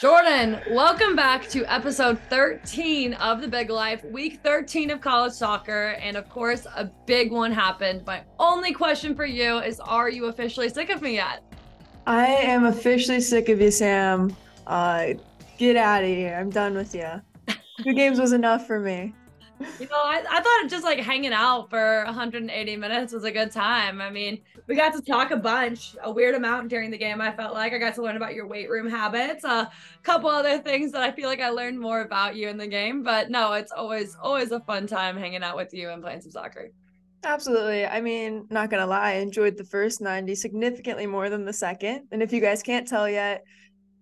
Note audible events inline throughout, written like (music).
Jordyn, welcome back to episode 13 of The Big Life, week 13 of college soccer. And of course, a big one happened. My only question for you is Are you officially sick of me yet? I am officially sick of you, Sam. Uh, get out of here. I'm done with you. Two games was enough for me. You know, I, I thought just like hanging out for 180 minutes was a good time. I mean, we got to talk a bunch, a weird amount during the game. I felt like I got to learn about your weight room habits, a couple other things that I feel like I learned more about you in the game. But no, it's always, always a fun time hanging out with you and playing some soccer. Absolutely. I mean, not gonna lie, I enjoyed the first 90 significantly more than the second. And if you guys can't tell yet,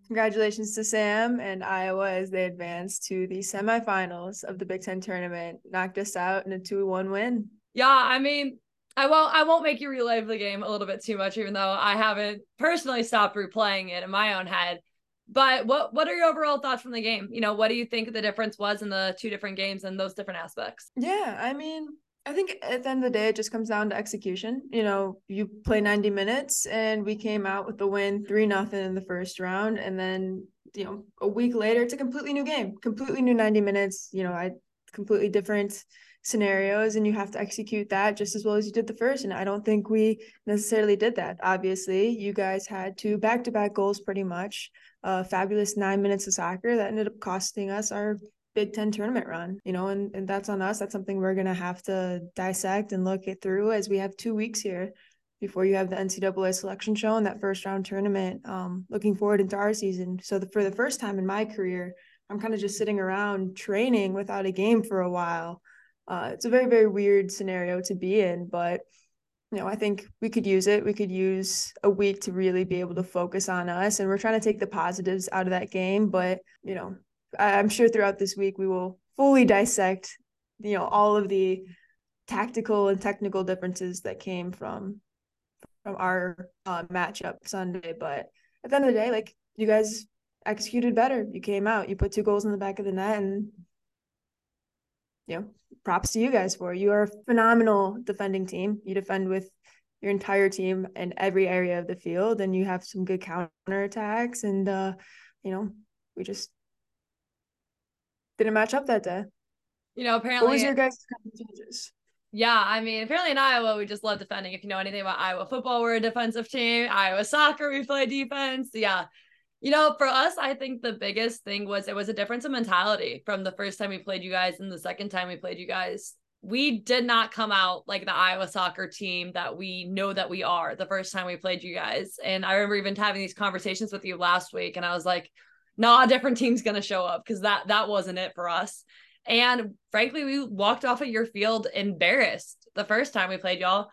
Congratulations to Sam and Iowa as they advance to the semifinals of the Big Ten tournament. Knocked us out in a 2 1 win. Yeah, I mean, I won't I won't make you relive the game a little bit too much, even though I haven't personally stopped replaying it in my own head. But what what are your overall thoughts from the game? You know, what do you think the difference was in the two different games and those different aspects? Yeah, I mean, I think at the end of the day, it just comes down to execution. You know, you play 90 minutes and we came out with the win, 3 nothing in the first round. And then, you know, a week later, it's a completely new game, completely new 90 minutes. You know, I completely different scenarios and you have to execute that just as well as you did the first. And I don't think we necessarily did that. Obviously, you guys had two back to back goals pretty much. A fabulous nine minutes of soccer that ended up costing us our Big Ten tournament run, you know, and, and that's on us. That's something we're going to have to dissect and look it through as we have two weeks here before you have the NCAA selection show and that first round tournament. Um, looking forward into our season. So the, for the first time in my career, I'm kind of just sitting around training without a game for a while. Uh, it's a very, very weird scenario to be in, but you know, I think we could use it. We could use a week to really be able to focus on us. And we're trying to take the positives out of that game. But, you know, I'm sure throughout this week we will fully dissect, you know, all of the tactical and technical differences that came from from our uh, matchup Sunday. But at the end of the day, like you guys executed better. You came out, you put two goals in the back of the net, and you know, props to you guys for it. You are a phenomenal defending team. You defend with your entire team in every area of the field, and you have some good counter attacks. And uh, you know, we just didn't match up that day. You know, apparently. What was your guys' changes? Yeah, I mean, apparently in Iowa, we just love defending. If you know anything about Iowa football, we're a defensive team. Iowa soccer, we play defense. Yeah. You know, for us, I think the biggest thing was it was a difference in mentality from the first time we played you guys and the second time we played you guys. We did not come out like the Iowa soccer team that we know that we are the first time we played you guys. And I remember even having these conversations with you last week, and I was like, nah, a different team's gonna show up because that that wasn't it for us. And frankly, we walked off at your field embarrassed the first time we played y'all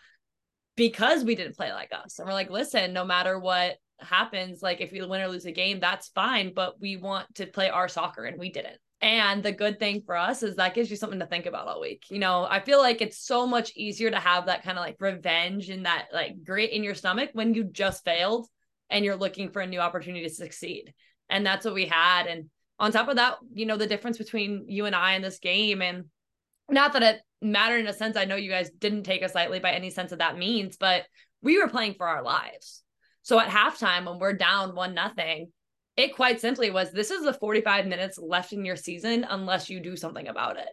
because we didn't play like us. And we're like, listen, no matter what happens, like if we win or lose a game, that's fine, but we want to play our soccer and we didn't. And the good thing for us is that gives you something to think about all week. You know, I feel like it's so much easier to have that kind of like revenge and that like grit in your stomach when you just failed and you're looking for a new opportunity to succeed and that's what we had. And on top of that you know the difference between you and i in this game and not that it mattered in a sense i know you guys didn't take us lightly by any sense of that means but we were playing for our lives. So at halftime when we're down one nothing it quite simply was this is the 45 minutes left in your season unless you do something about it.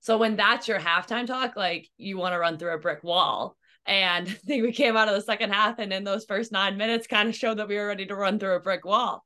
So when that's your halftime talk like you want to run through a brick wall. And (laughs) I think we came out of the second half and in those first nine minutes kind of showed that we were ready to run through a brick wall.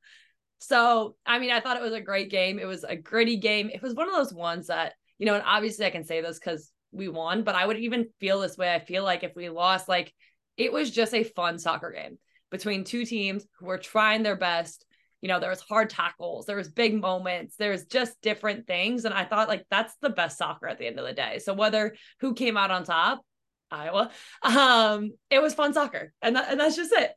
So, I mean, I thought it was a great game. It was a gritty game. It was one of those ones that, you know, and obviously I can say this because we won, but I would even feel this way. I feel like if we lost, like it was just a fun soccer game between two teams who were trying their best. You know, there was hard tackles, there was big moments, there's just different things. And I thought like that's the best soccer at the end of the day. So whether who came out on top, Iowa, (laughs) um, it was fun soccer. And, that, and that's just it.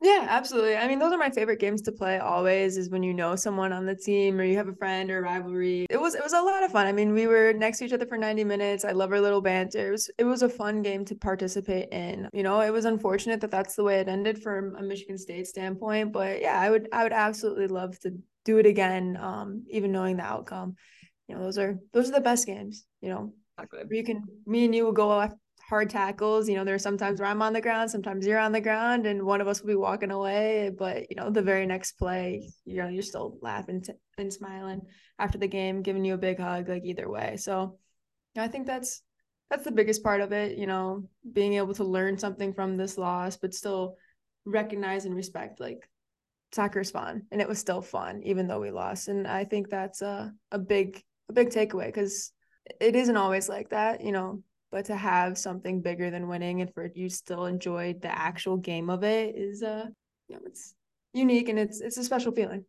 Yeah, absolutely. I mean, those are my favorite games to play always is when you know someone on the team or you have a friend or a rivalry. It was it was a lot of fun. I mean, we were next to each other for 90 minutes. I love our little banter. It was, it was a fun game to participate in. You know, it was unfortunate that that's the way it ended from a Michigan State standpoint, but yeah, I would I would absolutely love to do it again um even knowing the outcome. You know, those are those are the best games, you know. Exactly. You can me and you will go hard tackles. You know, there are sometimes where I'm on the ground, sometimes you're on the ground, and one of us will be walking away. But you know, the very next play, you know, you're still laughing and smiling after the game, giving you a big hug, like either way. So, I think that's that's the biggest part of it. You know, being able to learn something from this loss, but still recognize and respect like soccer is fun and it was still fun even though we lost and i think that's a, a big a big takeaway because it isn't always like that you know but to have something bigger than winning and for you still enjoyed the actual game of it is uh you know it's unique and it's it's a special feeling.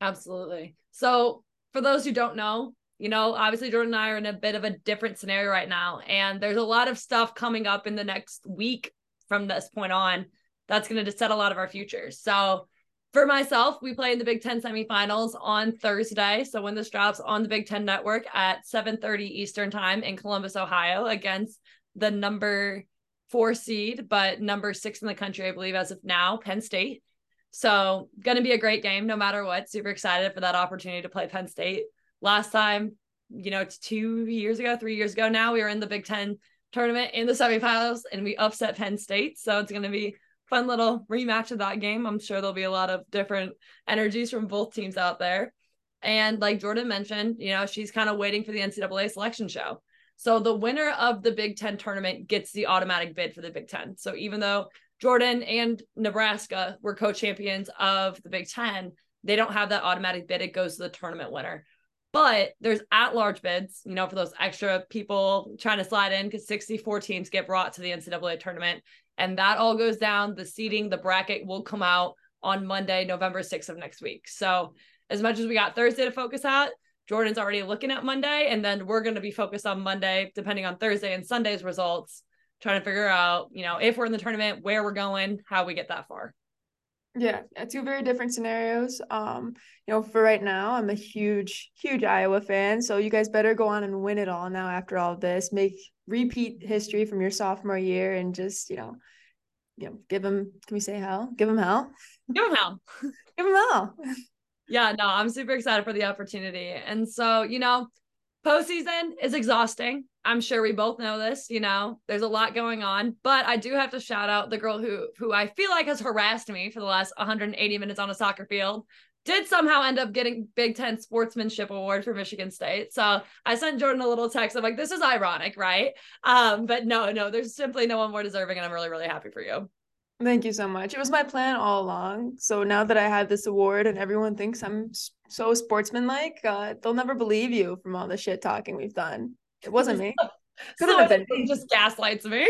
Absolutely. So for those who don't know you know obviously jordyn and i are in a bit of a different scenario right now and there's a lot of stuff coming up in the next week from this point on that's going to set a lot of our futures. So for myself, we play in the Big Ten semifinals on Thursday. So when this drops on the Big Ten Network at 7:30 Eastern Time in Columbus, Ohio, against the number four seed, but number six in the country, I believe, as of now, Penn State. So gonna be a great game no matter what. Super excited for that opportunity to play Penn State. Last time, you know, it's two years ago, three years ago now, we were in the Big Ten tournament in the semifinals and we upset Penn State. So it's gonna be fun little rematch of that game. I'm sure there'll be a lot of different energies from both teams out there. And like Jordyn mentioned, you know, she's kind of waiting for the NCAA selection show. So the winner of the Big Ten tournament gets the automatic bid for the Big Ten. So even though Jordyn and Nebraska were co champions of the Big Ten, they don't have that automatic bid. It goes to the tournament winner. But there's at large bids, you know, for those extra people trying to slide in because 64 teams get brought to the NCAA tournament and that all goes down. The seating, the bracket will come out on Monday, November 6th of next week. So, as much as we got Thursday to focus at, Jordyn's already looking at Monday, and then we're going to be focused on Monday, depending on Thursday and Sunday's results, trying to figure out, you know, if we're in the tournament, where we're going, how we get that far. Yeah, two very different scenarios. Um, you know, for right now, I'm a huge, huge Iowa fan. So you guys better go on and win it all now after all of this. Make repeat history from your sophomore year and just, you know, you know, give them can we say hell? Give them hell. Give them hell. (laughs) give them hell. (laughs) yeah, no, I'm super excited for the opportunity. And so, you know, postseason is exhausting. I'm sure we both know this, you know, there's a lot going on, but I do have to shout out the girl who who I feel like has harassed me for the last 180 minutes on a soccer field. Did somehow end up getting Big Ten Sportsmanship Award for Michigan State. So I sent Jordyn a little text. I'm like, this is ironic, right? Um, but no, no, there's simply no one more deserving, and I'm really, really happy for you. Thank you so much. It was my plan all along. So now that I had this award and everyone thinks I'm so sportsmanlike, uh, they'll never believe you from all the shit talking we've done. It wasn't me. (laughs) Could so have been me. Just gaslights me.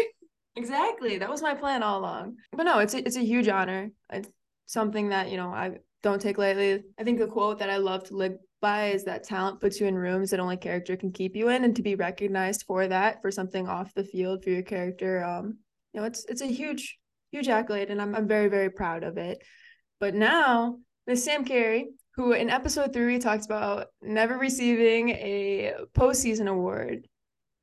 Exactly. That was my plan all along. But no, it's a, it's a huge honor. It's something that, you know, I don't take lightly. I think the quote that I love to live by is that talent puts you in rooms that only character can keep you in and to be recognized for that for something off the field for your character um you know it's it's a huge huge accolade and I'm I'm very very proud of it. But now, Miss Sam Carey who in episode three we talked about never receiving a postseason award,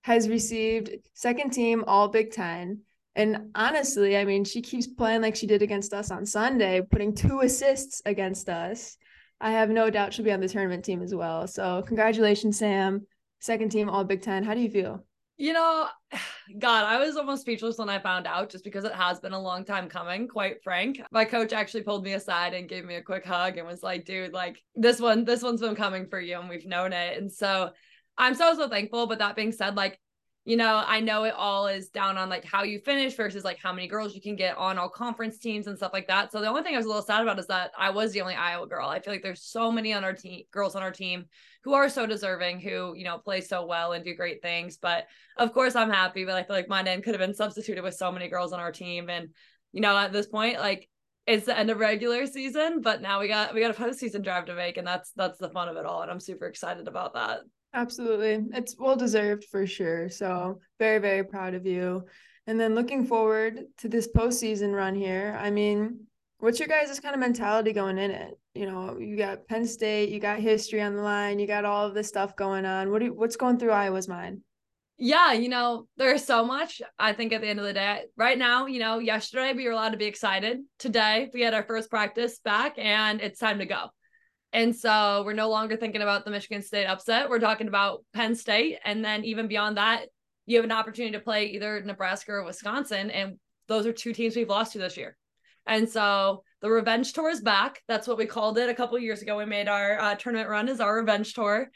has received second team All Big Ten. And honestly, I mean, she keeps playing like she did against us on Sunday, putting two assists against us. I have no doubt she'll be on the tournament team as well. So, congratulations, Sam. Second team All Big Ten. How do you feel? You know, (sighs) God, I was almost speechless when I found out just because it has been a long time coming, quite frank. My coach actually pulled me aside and gave me a quick hug and was like, dude, like this one, this one's been coming for you and we've known it. And so I'm so, so thankful. But that being said, like you know, I know it all is down on like how you finish versus like how many girls you can get on all conference teams and stuff like that. So the only thing I was a little sad about is that I was the only Iowa girl. I feel like there's so many on our team, girls on our team who are so deserving, who, you know, play so well and do great things. But of course I'm happy, but I feel like my name could have been substituted with so many girls on our team. And, you know, at this point, like it's the end of regular season, but now we got we got a postseason drive to make, and that's that's the fun of it all. And I'm super excited about that. Absolutely. It's well deserved for sure. So, very, very proud of you. And then looking forward to this postseason run here. I mean, what's your guys' kind of mentality going in it? You know, you got Penn State, you got history on the line, you got all of this stuff going on. What do you, what's going through Iowa's mind? Yeah, you know, there's so much. I think at the end of the day, right now, you know, yesterday we were allowed to be excited. Today we had our first practice back and it's time to go. And so we're no longer thinking about the Michigan State upset. We're talking about Penn State. And then even beyond that, you have an opportunity to play either Nebraska or Wisconsin. And those are two teams we've lost to this year. And so the revenge tour is back. That's what we called it a couple years ago. We made our uh, tournament run as our revenge tour.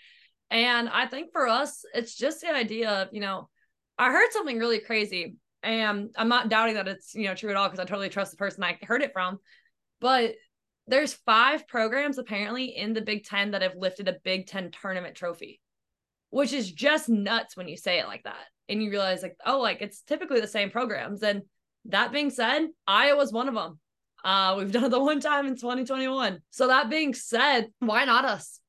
And I think for us, it's just the idea of, you know, I heard something really crazy. And I'm not doubting that it's, you know, true at all because I totally trust the person I heard it from. But there's five programs apparently in the Big Ten that have lifted a Big Ten tournament trophy, which is just nuts when you say it like that. And you realize, like, oh, like it's typically the same programs. And that being said, Iowa's one of them. Uh, we've done it the one time in 2021. So that being said, why not us?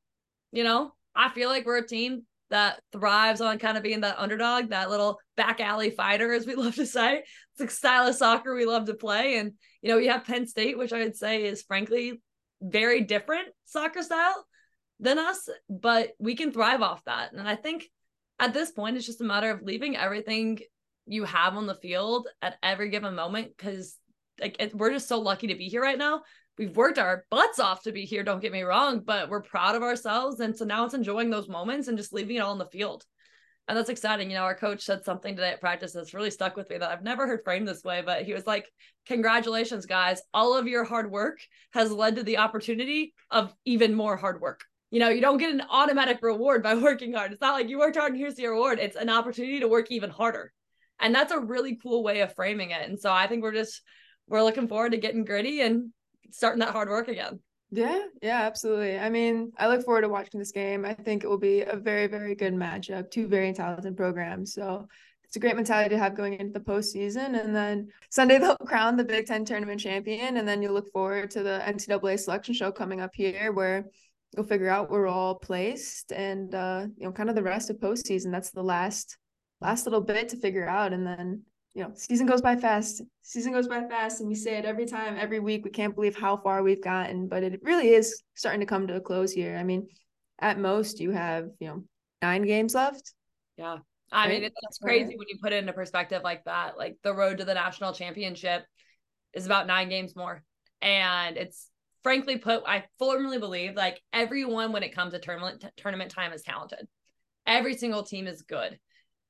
You know, I feel like we're a team that thrives on kind of being that underdog, that little back alley fighter, as we (laughs) love to say. It's like style of soccer we love to play. And, you know, we have Penn State, which I would say is frankly very different soccer style than us, but we can thrive off that. And I think at this point, it's just a matter of leaving everything you have on the field at every given moment because like we're just so lucky to be here right now. We've worked our butts off to be here don't get me wrong but we're proud of ourselves. And so now it's enjoying those moments and just leaving it all in the field. And that's exciting. You know our coach said something today at practice that's really stuck with me that i've never heard framed this way but he was like congratulations guys. All of your hard work has led to the opportunity of even more hard work. You know you don't get an automatic reward by (laughs) working hard. It's not like you worked hard and here's your reward. It's an opportunity to work even harder. And that's a really cool way of framing it. And so i think we're just we're looking forward to getting gritty and starting that hard work again. Yeah, yeah, absolutely. I mean, I look forward to watching this game. I think it will be a very, very good matchup. Two very talented programs. So it's a great mentality to have going into the postseason. And then Sunday (laughs) they'll crown the Big Ten tournament champion. And then you look forward to the NCAA selection show coming up here where you'll figure out where we're all placed and uh, you know, kind of the rest of postseason. That's the last last little bit to figure out. And then you know, season goes by fast. Season goes by fast, and we say it every time, every week. We can't believe how far we've gotten, but it really is starting to come to a close here. I mean, at most, you have you know nine games left. Yeah, I right? mean, it's, it's crazy right. when you put it into perspective like that. Like the road to the national championship is about nine games more, and it's frankly put. I firmly believe like everyone when it comes to tournament t- tournament time is talented. Every single team is good.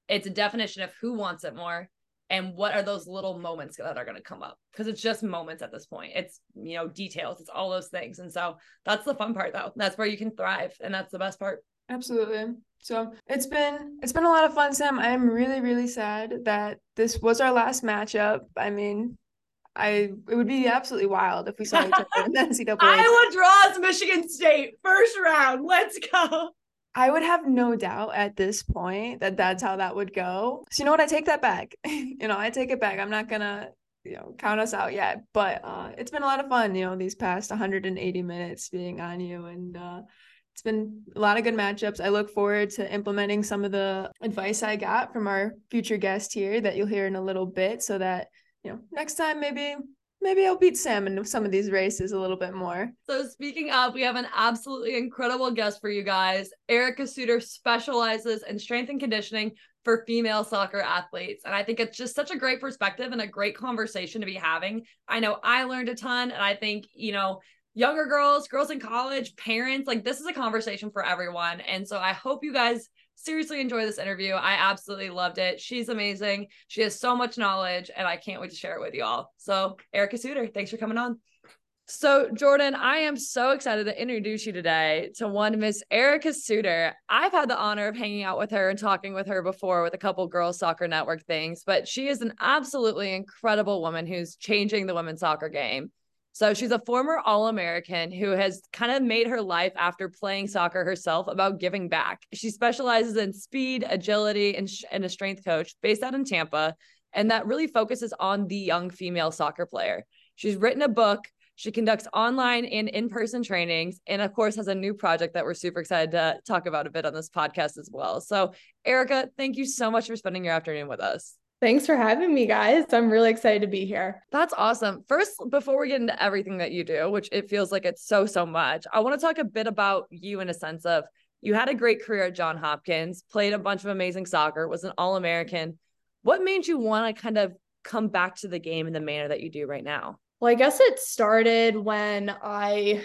It's a definition of who wants it more and what are those little moments that are going to come up? Because it's just moments at this point. It's you know details it's all those things. And so that's the fun part though. That's where you can thrive and that's the best part. Absolutely. So it's been it's been a lot of fun sam. I am really really sad that this was our last matchup. I mean I it would be absolutely wild if we saw each other in the (laughs) NCAA. Iowa draws Michigan State first round. Let's go. I would have no doubt at this point that that's how that would go. So you know what? I take that back. (laughs) you know, I take it back. I'm not gonna you know count us out yet, but uh, it's been a lot of fun. You know, these past 180 minutes being on you, and uh, it's been a lot of good matchups. I look forward to implementing some of the advice I got from our future guest here that you'll hear in a little bit, so that you know next time maybe maybe I'll beat Sam in some of these races a little bit more. So speaking of, we have an absolutely incredible guest for you guys. Erica Suter specializes in strength and conditioning for female soccer athletes. And I think it's just such a great perspective and a great conversation to be having. I know I learned a ton and I think, you know, younger girls, girls in college, parents, like this is a conversation for everyone. And so I hope you guys seriously enjoy this interview. I absolutely loved it. She's amazing. She has so much knowledge, and I can't wait to share it with you all. So, Erica Suter, thanks for coming on. So, Jordyn, I am so excited to introduce you today to one Miss Erica Suter. I've had the honor of hanging out with her and talking with her before with a couple girls soccer network things, but she is an absolutely incredible woman who's changing the women's soccer game. So she's a former All American who has kind of made her life after playing soccer herself about giving back. She specializes in speed, agility, and, sh- and a strength coach based out in Tampa. And that really focuses on the young female soccer player. She's written a book. She conducts online and in person trainings, and of course, has a new project that we're super excited to talk about a bit on this podcast as well. So, Erica, thank you so much for spending your afternoon with us. Thanks for having me, guys. I'm really excited to be here. That's awesome. First, before we get into everything that you do, which it feels like it's so, so much, I want to talk a bit about you in a sense of you had a great career at John Hopkins, played a bunch of amazing soccer, was an All American. What made you want to kind of come back to the game in the manner that you do right now? Well, I guess it started when I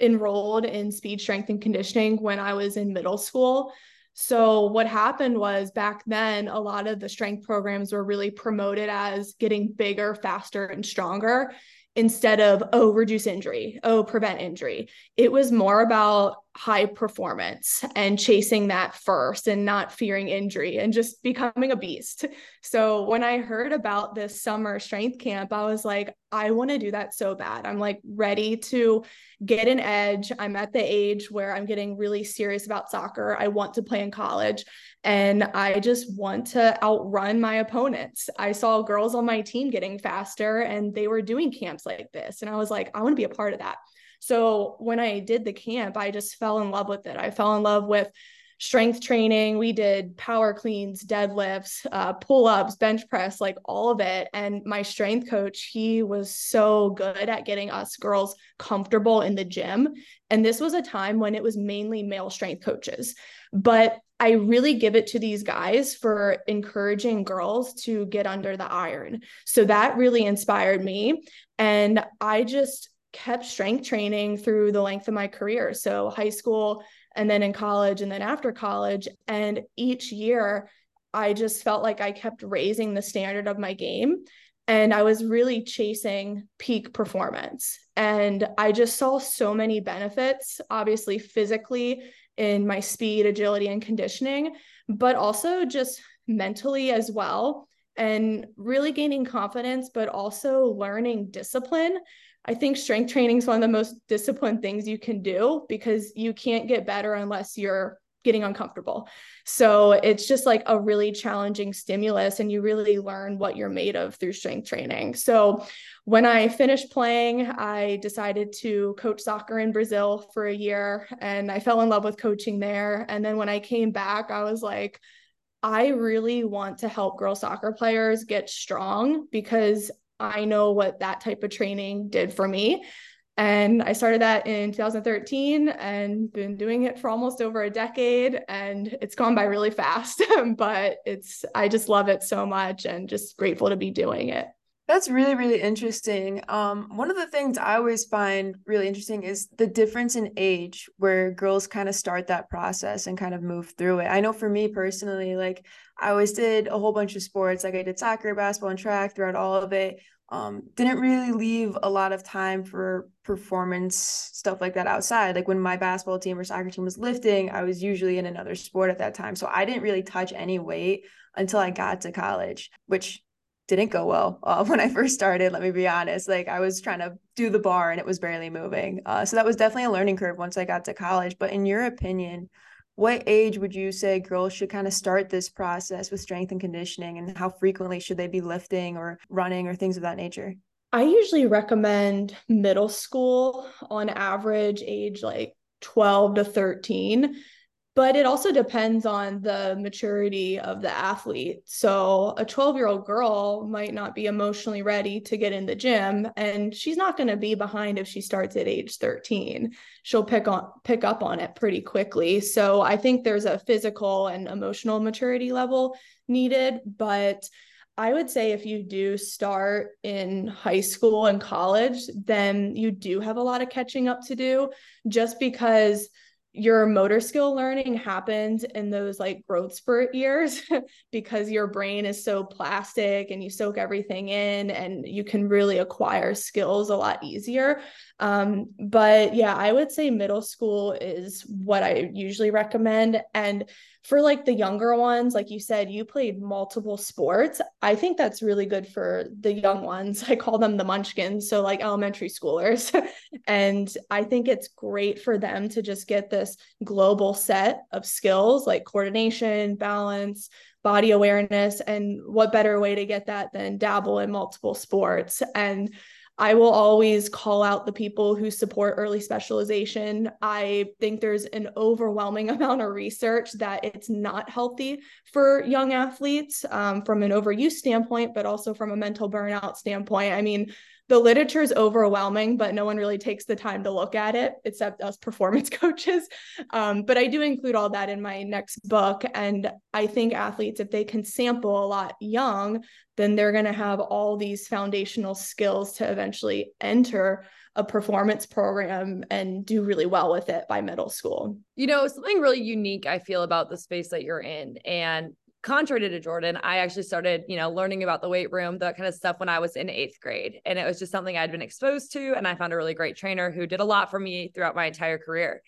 enrolled in speed, strength, and conditioning when I was in middle school. So, what happened was back then, a lot of the strength programs were really promoted as getting bigger, faster, and stronger instead of, oh, reduce injury, oh, prevent injury. It was more about high performance and chasing that first and not fearing injury and just becoming a beast. So when I heard about this summer strength camp, I was like, I want to do that so bad. I'm like ready to get an edge. I'm at the age where I'm getting really serious about soccer. I want to play in college and I just want to outrun my opponents. I saw girls on my team getting faster and they were doing camps like this. And I was like, I want to be a part of that. So when I did the camp, I just fell in love with it. I fell in love with strength training. We did power cleans, deadlifts, uh, pull ups, bench press, like all of it. And my strength coach, he was so good at getting us girls comfortable in the gym. And this was a time when it was mainly male strength coaches. But I really give it to these guys for encouraging girls to get under the iron. So that really inspired me. And I just kept strength training through the length of my career. So, high school, and then in college, and then after college. And each year, I just felt like I kept raising the standard of my game. And I was really chasing peak performance. And I just saw so many benefits, obviously, physically in my speed, agility, and conditioning, but also just mentally as well. And really gaining confidence, but also learning discipline I think strength training is one of the most disciplined things you can do because you can't get better unless you're getting uncomfortable. So it's just like a really challenging stimulus, and you really learn what you're made of through strength training. So when I finished playing, I decided to coach soccer in Brazil for a year, and I fell in love with coaching there. And then when I came back, I was like, I really want to help girl soccer players get strong because I know what that type of training did for me. And I started that in 2013 and been doing it for almost over a decade. And it's gone by really fast, (laughs) but it's, I just love it so much and just grateful to be doing it. That's really, really interesting. Um, one of the things I always find really interesting is the difference in age where girls kind of start that process and kind of move through it. I know for me personally, like I always did a whole bunch of sports, like I did soccer, basketball, and track throughout all of it um, didn't really leave a lot of time for performance stuff like that outside. Like when my basketball team or soccer team was lifting, I was usually in another sport at that time. So I didn't really touch any weight until I got to college, which didn't go well uh, (laughs) when I first started. Let me be honest. Like I was trying to do the bar and it was barely moving. Uh, so that was definitely a learning curve once I got to college. But in your opinion, what age would you say girls should kind of start this process with strength and conditioning and how frequently should they be lifting or running or things of that nature i usually recommend middle school on average age like 12 to 13 but it also depends on the maturity of the athlete. So, a 12 year old girl might not be emotionally ready to get in the gym, and she's not going to be behind if she starts at age 13. She'll pick on pick up on it pretty quickly. So, I think there's a physical and emotional maturity level needed, but I would say if you do start in high school and college, then you do have a lot of catching up to do just because your motor skill learning happens in those like growth spurt years (laughs) because your brain is so plastic and you soak everything in and you can really acquire skills a lot easier. Um, but yeah i would say middle school is what i usually recommend. And for like the younger ones like you said you played multiple sports. I think that's really good for the young ones. (laughs) I call them the munchkins so like elementary schoolers. (laughs) And i think it's great for them to just get this global set of skills like coordination balance body awareness and what better way to get that than dabble in multiple sports? And I will always call out the people who support early specialization. I think there's an overwhelming (laughs) amount of research that it's not healthy for young athletes um, from an overuse standpoint, but also from a mental burnout standpoint. I mean, the literature is overwhelming, but no one really takes the time to look at it except us performance (laughs) coaches. Um, but I do include all that in my next book. And I think athletes, if they can sample a lot young, then they're going to have all these foundational skills to eventually enter a performance program and do really well with it by middle school. You know, something really unique I feel about the space that you're in. And contrary to Jordyn, I actually started, you know, learning about the weight room, that kind of stuff when I was in eighth grade. And it was just something I'd been exposed to. And I found a really great trainer who did a lot for me throughout my entire career.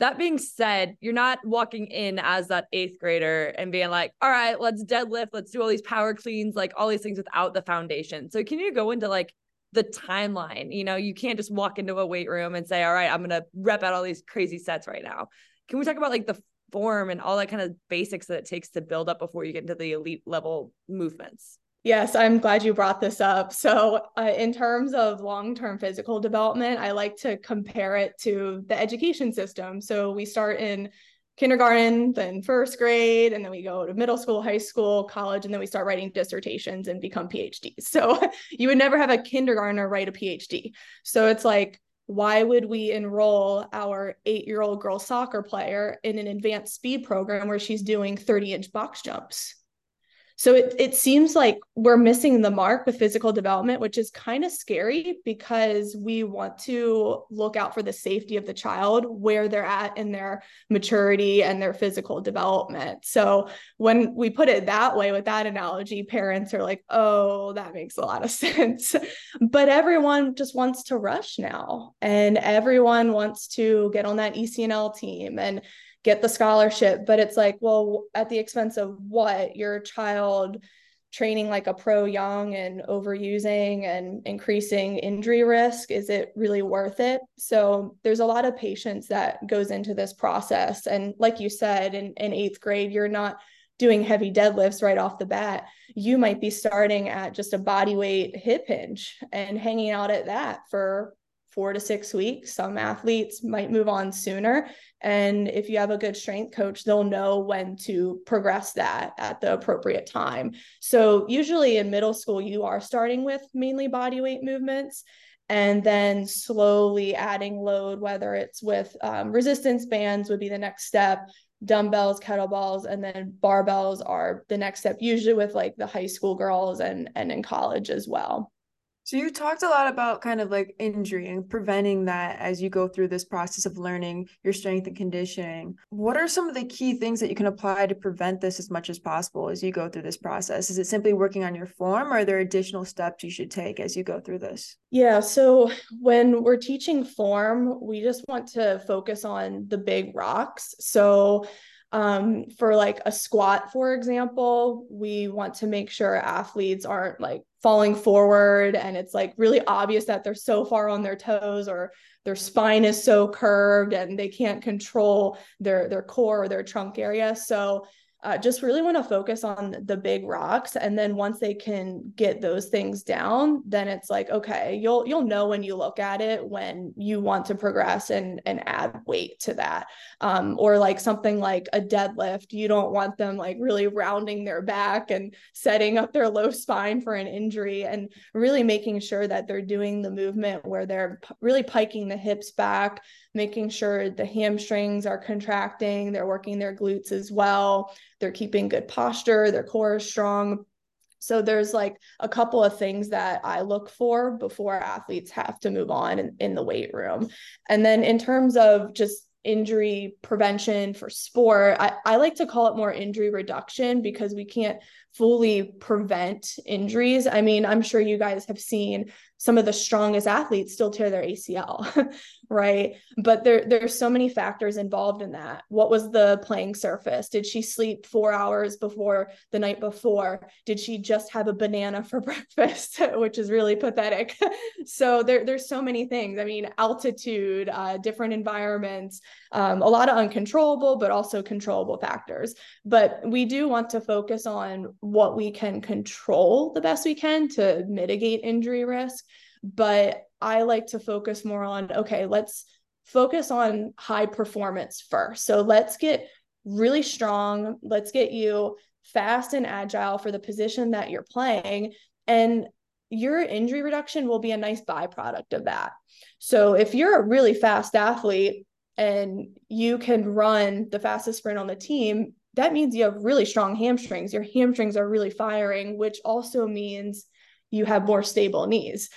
That being said, you're not walking in as that eighth grader and being like, all right, let's deadlift, let's do all these power cleans, like all these things without the foundation. So, can you go into like the timeline? You know, you can't just walk into a weight room and say, all right, I'm going to rep out all these crazy sets right now. Can we talk about like the form and all that kind of basics that it takes to build up before you get into the elite level movements. Yes, I'm glad you brought this up. So, uh, in terms of long term physical development, I like to compare it to the education system. So, we start in kindergarten, then first grade, and then we go to middle school, high school, college, and then we start writing dissertations and become PhDs. So, (laughs) you would never have a kindergartner write a PhD. So, it's like why would we enroll our eight year old girl soccer player in an advanced speed program where she's doing 30 inch box jumps? So it, it seems like we're missing the mark with physical development, which is kind of scary because we want to look out for the safety of the child where they're at in their maturity and their physical development. So when we put it that way with that analogy, parents are like, oh, that makes a lot of (laughs) sense. but everyone just wants to rush now and everyone wants to get on that ECNL team and get the scholarship but it's like well at the expense of what your child training like a pro young and overusing and increasing injury risk is it really worth it so there's a lot of patience that goes into this process and like you said in, in eighth grade you're not doing heavy deadlifts right off the bat you might be starting at just a body weight hip hinge and hanging out at that for four to six weeks. Some athletes might move on sooner. And if you have a good strength coach, they'll know when to progress that at the appropriate time. So, usually in middle school, you are starting with mainly body weight movements and then slowly adding load, whether it's with um, resistance bands, would be the next step. Dumbbells, kettlebells, and then barbells are the next step, usually with like the high school girls and, and in college as well. So you talked a lot about kind of like injury and preventing that as you go through this process of learning your strength and conditioning. What are some of the key things that you can apply to prevent this as much as possible as you go through this process? Is it simply working on your form or are there additional steps you should take as you go through this? Yeah, so when we're teaching form, we just want to focus on the big rocks. So um, for like a squat, for example, we want to make sure athletes aren't like falling forward and it's like really obvious that they're so far on their toes or their spine is so curved and they can't control their their core or their trunk area. So uh, just really want to focus on the big rocks and then once they can get those things down then it's like okay you'll you'll know when you look at it when you want to progress and and add weight to that. Um, or like something like a deadlift you don't want them like really rounding their back and setting up their low spine for an injury and really making sure that they're doing the movement where they're p- really piking the hips back making sure the hamstrings are contracting, they're working their glutes as well, they're keeping good posture, their core is strong. So there's like a couple of things that I look for before athletes have to move on in, in the weight room. And then in terms of just injury prevention for sport, I, I like to call it more injury reduction because we can't fully prevent injuries. I mean, I'm sure you guys have seen some of the strongest athletes still tear their ACL, (laughs) right? But there there's so many factors involved in that. What was the playing surface? Did she sleep 4 hours before the night before? Did she just have a banana for (laughs) breakfast, which is really pathetic. (laughs) so there there's so many things. I mean, altitude, uh, different environments, um, a lot of uncontrollable but also controllable factors. But we do want to focus on what we can control the best we can to mitigate injury risk but I like to focus more on okay, let's focus on high performance first. So let's get really strong. Let's get you fast and agile for the position that you're playing. And your injury reduction will be a nice byproduct of that. So if you're a really fast athlete and you can run the fastest sprint on the team, that means you have really strong hamstrings. Your hamstrings are really firing, which also means you have more stable knees.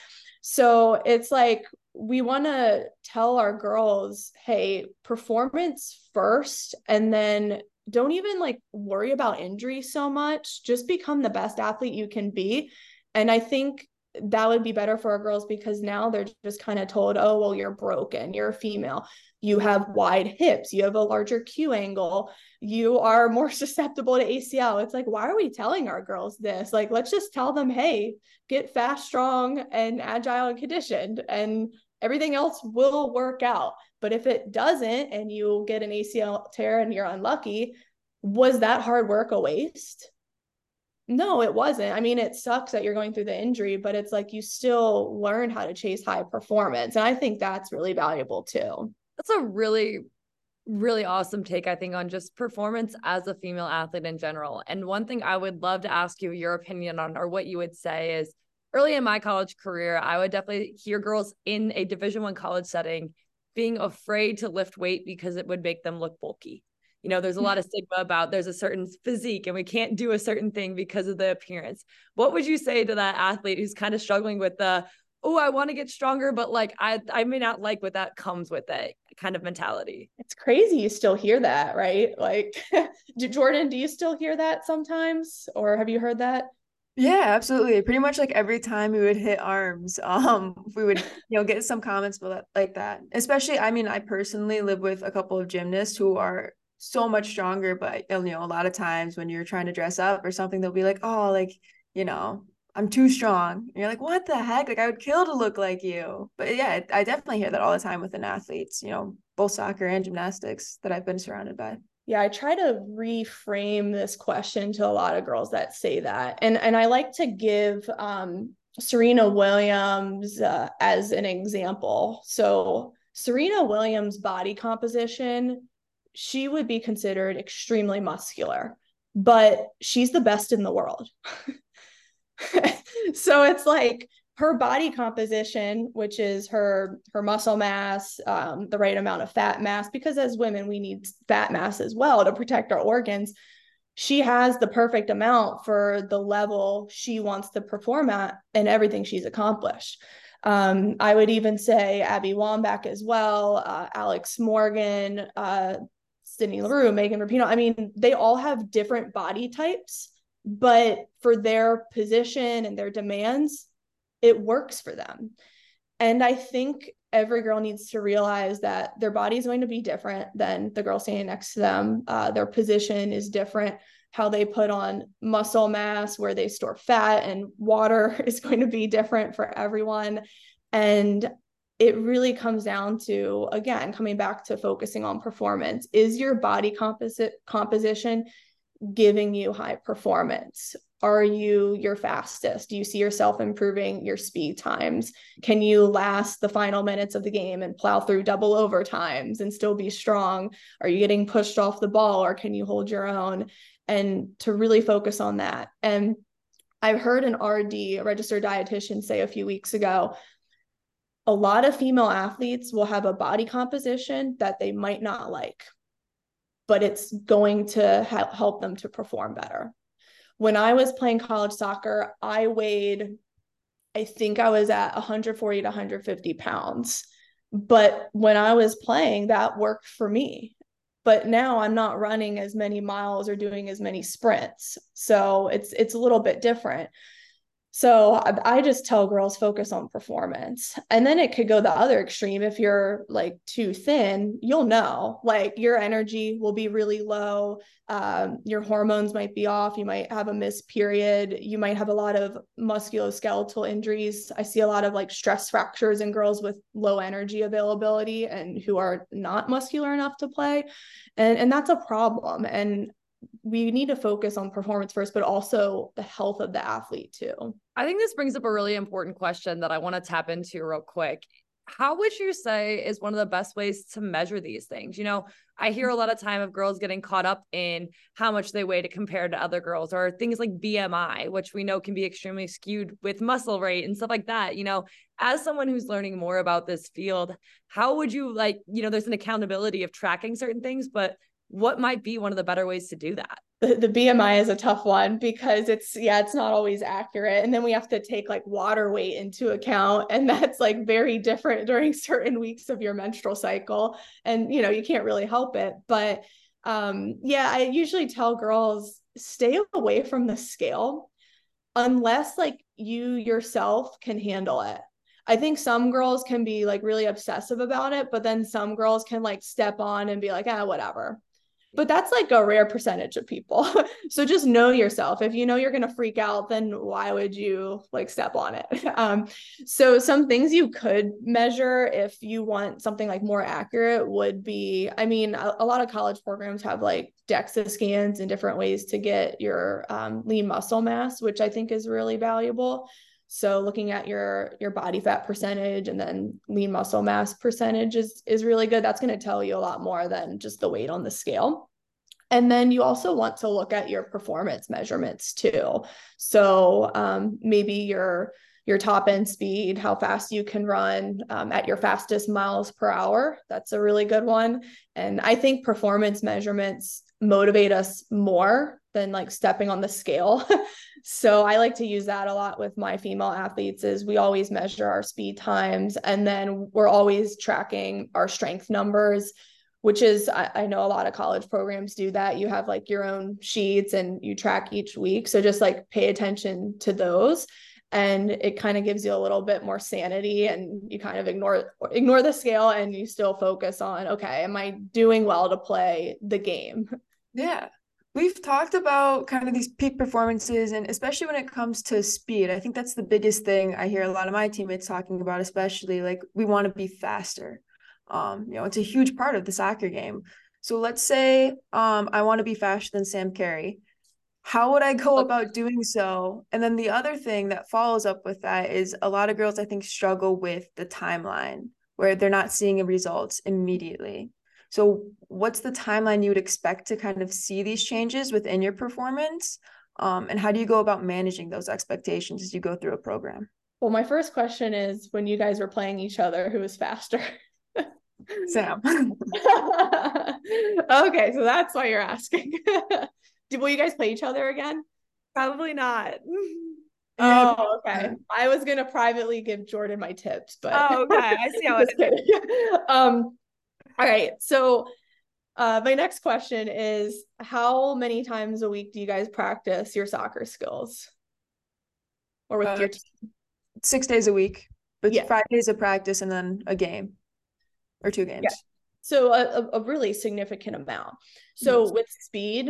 So it's like we want to tell our girls, hey, performance first, and then don't even like worry about injury so much. Just become the best athlete you can be. And I think that would be better for our girls because now they're just kind of told, oh, well, you're broken, you're a female, you have wide hips, you have a larger Q angle, you are more (laughs) susceptible to ACL. It's like, why are we telling our girls this? Like, let's just tell them, hey, get fast, strong, and agile and conditioned, and everything else will work out. But if it doesn't and you get an ACL tear and you're unlucky, was that hard work a waste? No, it wasn't. I mean, it sucks that you're going through the injury, but it's like you still learn how to chase high performance. And I think that's really valuable too. That's a really, really awesome take, I think, on just performance as a female athlete in general. And one thing I would love to ask you your opinion on, or what you would say is early in my college career, I would definitely hear girls in a division one college setting being afraid to lift weight because it would make them look bulky you know there's a lot of stigma about there's a certain physique and we can't do a certain thing because of the appearance what would you say to that athlete who's kind of struggling with the oh i want to get stronger but like i i may not like what that comes with it kind of mentality it's crazy you still hear that right like (laughs) jordyn do you still hear that sometimes or have you heard that yeah, absolutely. Pretty much like every time we would hit arms, (laughs) um, we would, (laughs) you know, get some comments like that. Especially, I mean, I personally live with a couple of gymnasts who are so much stronger. But you know, a lot of times when you're trying to dress up or something, they'll be like, "Oh, like you know, I'm too strong." And you're like, "What the heck? Like I would kill to look like you." But yeah, I definitely hear that all the time within athletes. You know, both soccer and gymnastics that I've been surrounded by. Yeah, I try to reframe this question to a lot of girls that say that, and and I like to give um, Serena Williams uh, as an example. So Serena Williams' body composition she would be considered extremely muscular, but she's the best in the world. (laughs) (laughs) so it's like her body composition, which is her her muscle mass, um, the right amount of fat mass, because as women we need fat mass as well to protect our organs. She has the perfect amount for the level she wants to perform at and everything she's accomplished. Um, I would even say Abby Wambach as well, uh, Alex Morgan, uh, Sydney Leroux, Megan Rapinoe. I mean, they all have different body types, but for their position and their demands, it works for them. And I think every girl needs to realize that their body is going to be different than the girl standing next to them. Uh, their position is different. How they put on muscle mass, where they store fat and water (laughs) is going to be different for everyone. And it really comes down to again coming back to focusing on performance is your body composite composition giving you high performance? Are you your fastest? Do you see yourself improving your speed times? Can you last the final minutes of the game and plow through double overtimes and still be strong? Are you getting pushed off the ball or can you hold your own? And to really focus on that. And i heard an rd a registered dietitian say a few weeks ago a lot of female athletes will have a body composition that they might not like, but it's going to ha- help them to perform better. When I was playing college soccer, I weighed, I think I was at 140 to 150 pounds. But when I was playing, that worked for me. But now I'm not running as many miles or doing as many sprints. So it's it's a little bit different. So I just tell girls focus on performance. And then it could go the other extreme. If you're like too thin, you'll know like your energy will be really low. Um, your hormones might be off. You might have a missed period. You might have a lot of musculoskeletal injuries. I see a lot of like stress fractures in girls with low energy availability and who are not muscular enough to play. And, and that's a problem. And we need to focus on performance first, but also the health of the athlete too. I think this brings up a really important question that I want to tap into real quick. how would you say is one of the best ways to measure these things? You know, I hear a lot of time of girls getting caught up in how much they weigh to compare to other girls or things like BMI, which we know can be extremely skewed with muscle rate and stuff like that. You know, as someone who's learning more about this field, how would you like, you know, there's an accountability of tracking certain things, but what might be one of the better ways to do that? The, the BMI is a tough one because it's yeah, it's not always accurate. And then we have to take like water weight into account. And (laughs) that's like very different during (laughs) certain weeks of your menstrual cycle. And you know, you can't really help it. But um, yeah, I usually tell girls stay away from the scale unless like you yourself can handle it. I think some girls can be like really obsessive about it, but then some girls can like step on and be like, ah, whatever but that's like a rare percentage of people. (laughs) so just know yourself. If you know you're going to freak out, then why would you like step on it? (laughs) Um, so some things you could measure if you want something like more accurate would be, I mean, a, a lot of college programs have like DEXA scans and different ways to get your um, lean muscle mass, which I think is really valuable. So looking at your your body fat percentage and then lean muscle mass percentage is is really good. That's going to tell you a lot more than just the weight on the scale. And then you also want to look at your performance measurements too. So um, maybe your your top end speed, how fast you can run um, at your fastest miles per hour. That's a really good one. And I think performance measurements motivate us more than like stepping on the scale. (laughs) so I like to use that a lot with my female athletes is we always measure our speed times and then we're always tracking our strength numbers which is I, I, know a lot of college programs do that. You have like your own sheets and you track each week. So just like pay attention to those. And it kind of gives you a little bit more sanity and you kind of ignore ignore the scale and you still focus on okay am i doing well to play the game? Yeah We've talked about kind of these peak performances, and especially when it comes to speed, I think that's the biggest thing I hear a lot of my teammates talking about, especially like we want to be faster. Um, you know, it's a huge part of the soccer game. So let's say um, I want to be faster than Sam Carey. How would I go about doing so? And then the other thing that follows up with that is a lot of girls, I think, struggle with the timeline where they're not seeing results immediately. So, what's the timeline you would expect to kind of see these changes within your performance? Um, and how do you go about managing those expectations as you go through a program? Well, my first question is when you guys were playing each other, who was faster? Sam. (laughs) okay, so that's why you're asking. (laughs) will you guys play each other again? Probably not. (laughs) Oh, okay. I was gonna privately give Jordyn my tips, but oh, okay. I see how it. um, all right. So uh, my next question is how many times a week do you guys practice your soccer skills? Or with uh, your team? Six days a week, but yeah. five days of practice and then a game or two games. Yeah. So a, a really significant amount. So yes. with speed,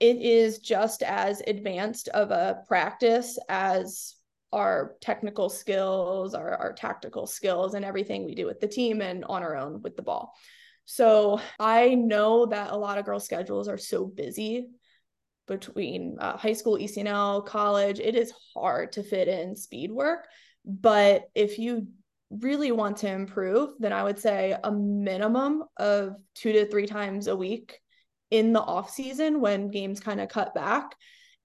it is just as advanced of a practice as our technical skills, our, our tactical skills, and everything we do with the team and on our own with the ball. So I know that a lot of girls' schedules are so busy between uh, high school, ECNL, college. It is hard to fit in speed work. But if you really want to improve, then I would say a minimum of two to three times a week in the off season when games kind of cut back.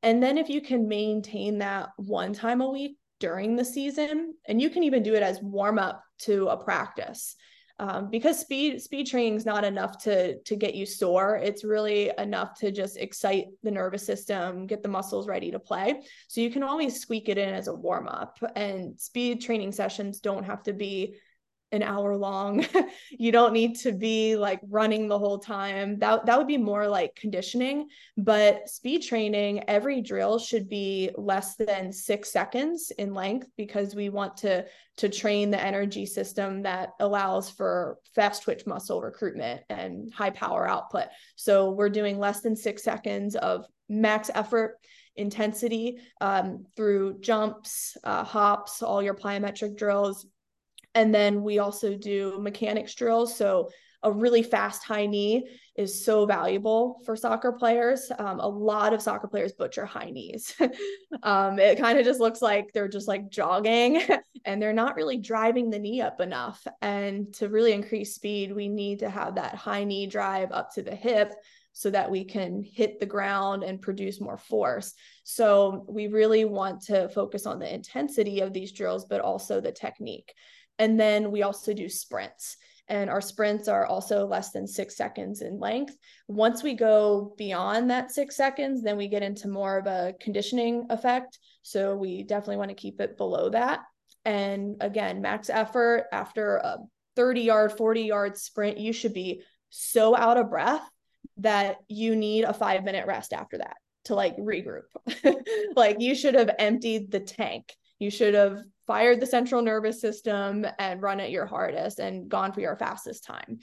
And then if you can maintain that one time a week during the season, and you can even do it as warm up to a practice um, because speed speed training is not enough to to get you sore. It's really enough to just excite the nervous system get the muscles ready to play. So you can always squeak it in as a warm up and speed training sessions don't have to be an hour long. (laughs) you don't need to be like running the whole time. That that would be more like conditioning, but speed training, every drill should be less than 6 seconds in length because we want to to train the energy system that allows for fast twitch muscle recruitment and high power output. So we're doing less than 6 seconds of max effort intensity um, through jumps, uh, hops, all your plyometric drills, and then we also do mechanics drills. So a really fast high knee is so valuable for soccer players. Um, a lot of soccer players butcher high knees. (laughs) um, it kind of just looks like they're just like jogging (laughs) and they're not really driving the knee up enough. And to really increase speed, we need to have that high knee drive up to the hip so that we can hit the ground and produce more force. So we really want to focus on the intensity of these drills, but also the technique. And then we also do sprints and our sprints are also less than six seconds in length. Once we go beyond that six seconds, then we get into more of a conditioning effect. So we definitely want to keep it below that. And again, max effort after a 30 yard, 40 yard sprint, you should be so out of breath that you need a five minute rest after that to like regroup. (laughs) like you should have emptied the tank. You should have fired the central nervous system and run at your hardest and gone for your fastest time.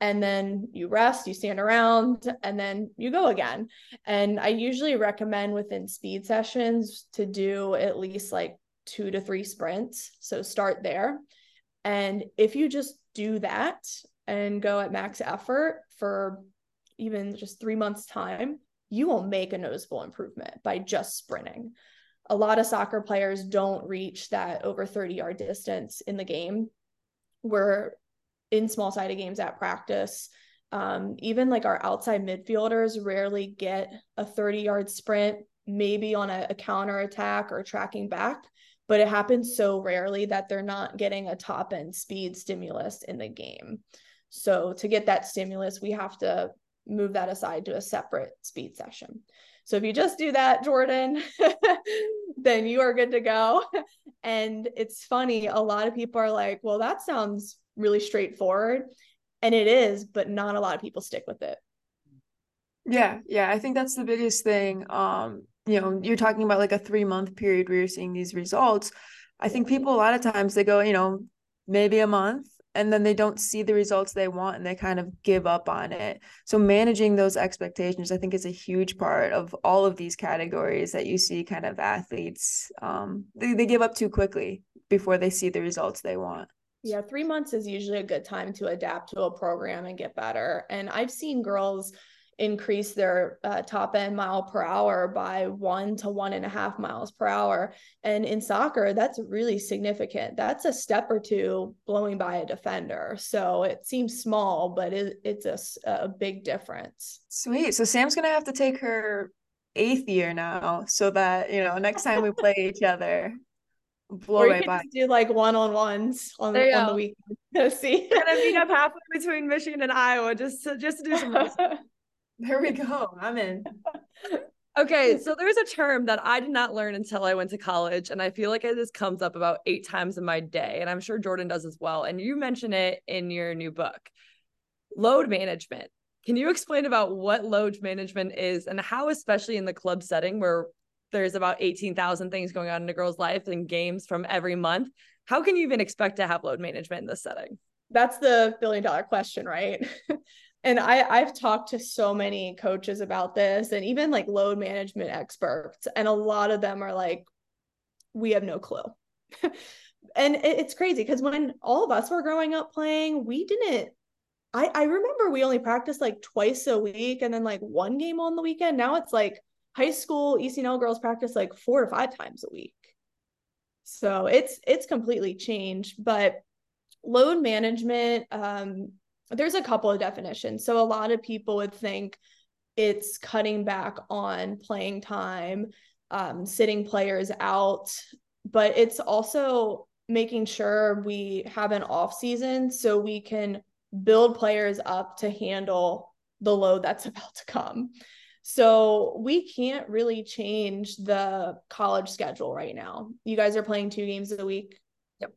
And then you rest, you stand around, and then you go again. And I usually recommend within speed sessions to do at least like two to three sprints. So start there. And if you just do that and go at max effort for even just three months' time, you will make a noticeable improvement by just sprinting a lot of soccer players don't reach that over 30 yard distance in the game. We're in small sided games at practice. Um, even like our outside midfielders rarely get a 30 yard sprint, maybe on a, a counter attack or tracking back, but it happens so rarely that they're not getting a top end speed stimulus in the game. So to get that stimulus, we have to move that aside to a separate speed session. So if you just do that, Jordyn, (laughs) then you are good to go. (laughs) And it's funny, a lot of people are like, well, that sounds really straightforward. And it is, but not a lot of people stick with it. Yeah, yeah, I think that's the biggest thing. Um, you know, you're talking about like a three month period where you're seeing these results. I think people a lot of times they go, you know, maybe a month and then they don't see the results they want and they kind of give up on it. So managing those expectations, I think, is a huge part of all of these categories that you see kind of athletes. Um, they, they give up too quickly before they see the results they want. Yeah, three months is usually a good time to adapt to a program and get better. And I've seen girls increase their uh, top end mile per hour by one to one and a half miles per hour. And in soccer, that's really significant. That's a step or two blowing by a defender. So it seems small, but it, it's a, a big difference. Sweet. So Sam's going to have to take her eighth year now so that, you know, next time we play each other, blow or right by. Do like one on ones on, the, on the weekend. (laughs) See, we're gonna meet up halfway between Michigan and Iowa just to, just to do some. (laughs) There we go. I'm in. (laughs) okay, so there's a term that I did not learn until I went to college, and I feel like it just comes up about eight times in my day, and I'm sure Jordyn does as well. And you mention it in your new book, load management. Can you explain about what load management is and how, especially in the club setting where there's about 18,000 things going on in a girl's life and games from every month, how can you even expect to have load management in this setting? That's the billion dollar question, right? (laughs) and I I've talked to so many coaches about this and even like load management experts and a lot of them are like we have no clue. (laughs) and it's crazy because when all of us were growing up playing, we didn't I I remember we only practiced like twice a week and then like one game on the weekend. Now it's like high school ECNL girls practice like 4 to 5 times a week. So it's it's completely changed, but load management um there's a couple of definitions. So a lot of people would think it's cutting back on playing time, um, sitting players out, but it's also making sure we have an off season so we can build players up to handle the load that's (laughs) about to come. So we can't really change the college schedule right now. You guys are playing two games a week. Yep.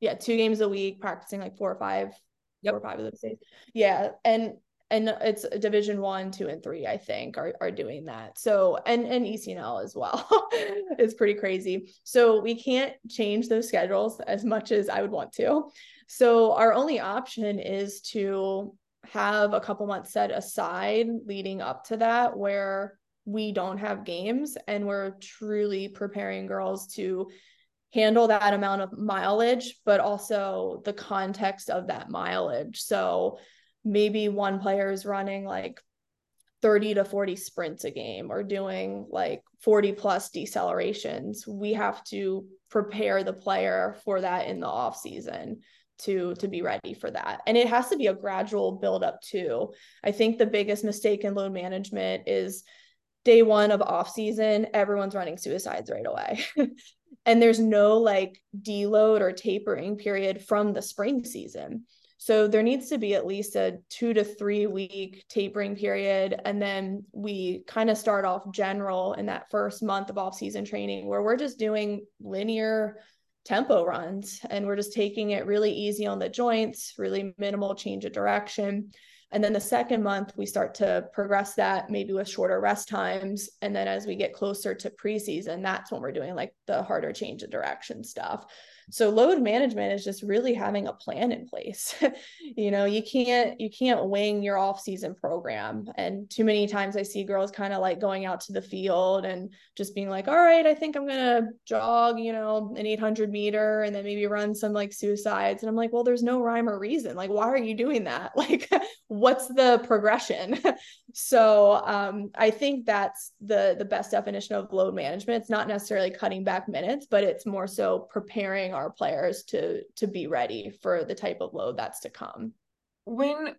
Yeah, two games a week, practicing like four or five yep. of those days. Yeah, and and it's division one two and three i think are, are doing that so and and ecnl as well (laughs) it's pretty crazy so we can't change those schedules as much as i would want to so our only option is to have a couple months set aside leading up to that where we don't have games and we're truly preparing girls to handle that amount of mileage, but also the context of that mileage. So maybe one player is running like 30 to 40 sprints a game or doing like 40 plus decelerations. We have to prepare the player for that in the off season to to be ready for that. And it has to be a gradual build up too. I think the biggest mistake in load management is day one of off season everyone's running suicides right away (laughs) and there's no like deload or tapering period from the spring season so there needs to be at least a two to three week tapering period. And then we kind of start off general in that first month of off season training where we're just doing linear tempo runs and we're just taking it really easy on the joints, really minimal change of direction. And then the second month, we start to progress that maybe with shorter rest times. And then as we get closer to preseason, that's when we're doing like the harder change of direction stuff. So load management is just really having a plan in place. (laughs) you know, you can't you can't wing your off-season program. And too many times I see girls kind of like going out to the field and just being like, "All right, I think I'm going to jog, you know, an 800 meter and then maybe run some like suicides." And I'm like, "Well, there's no rhyme or reason. Like why are you doing that? (laughs) Like what's the progression?" (laughs) so, um I think that's the the best definition of load management. It's not necessarily cutting back minutes, but it's more so preparing our players to to be ready for the type of load that's to come. When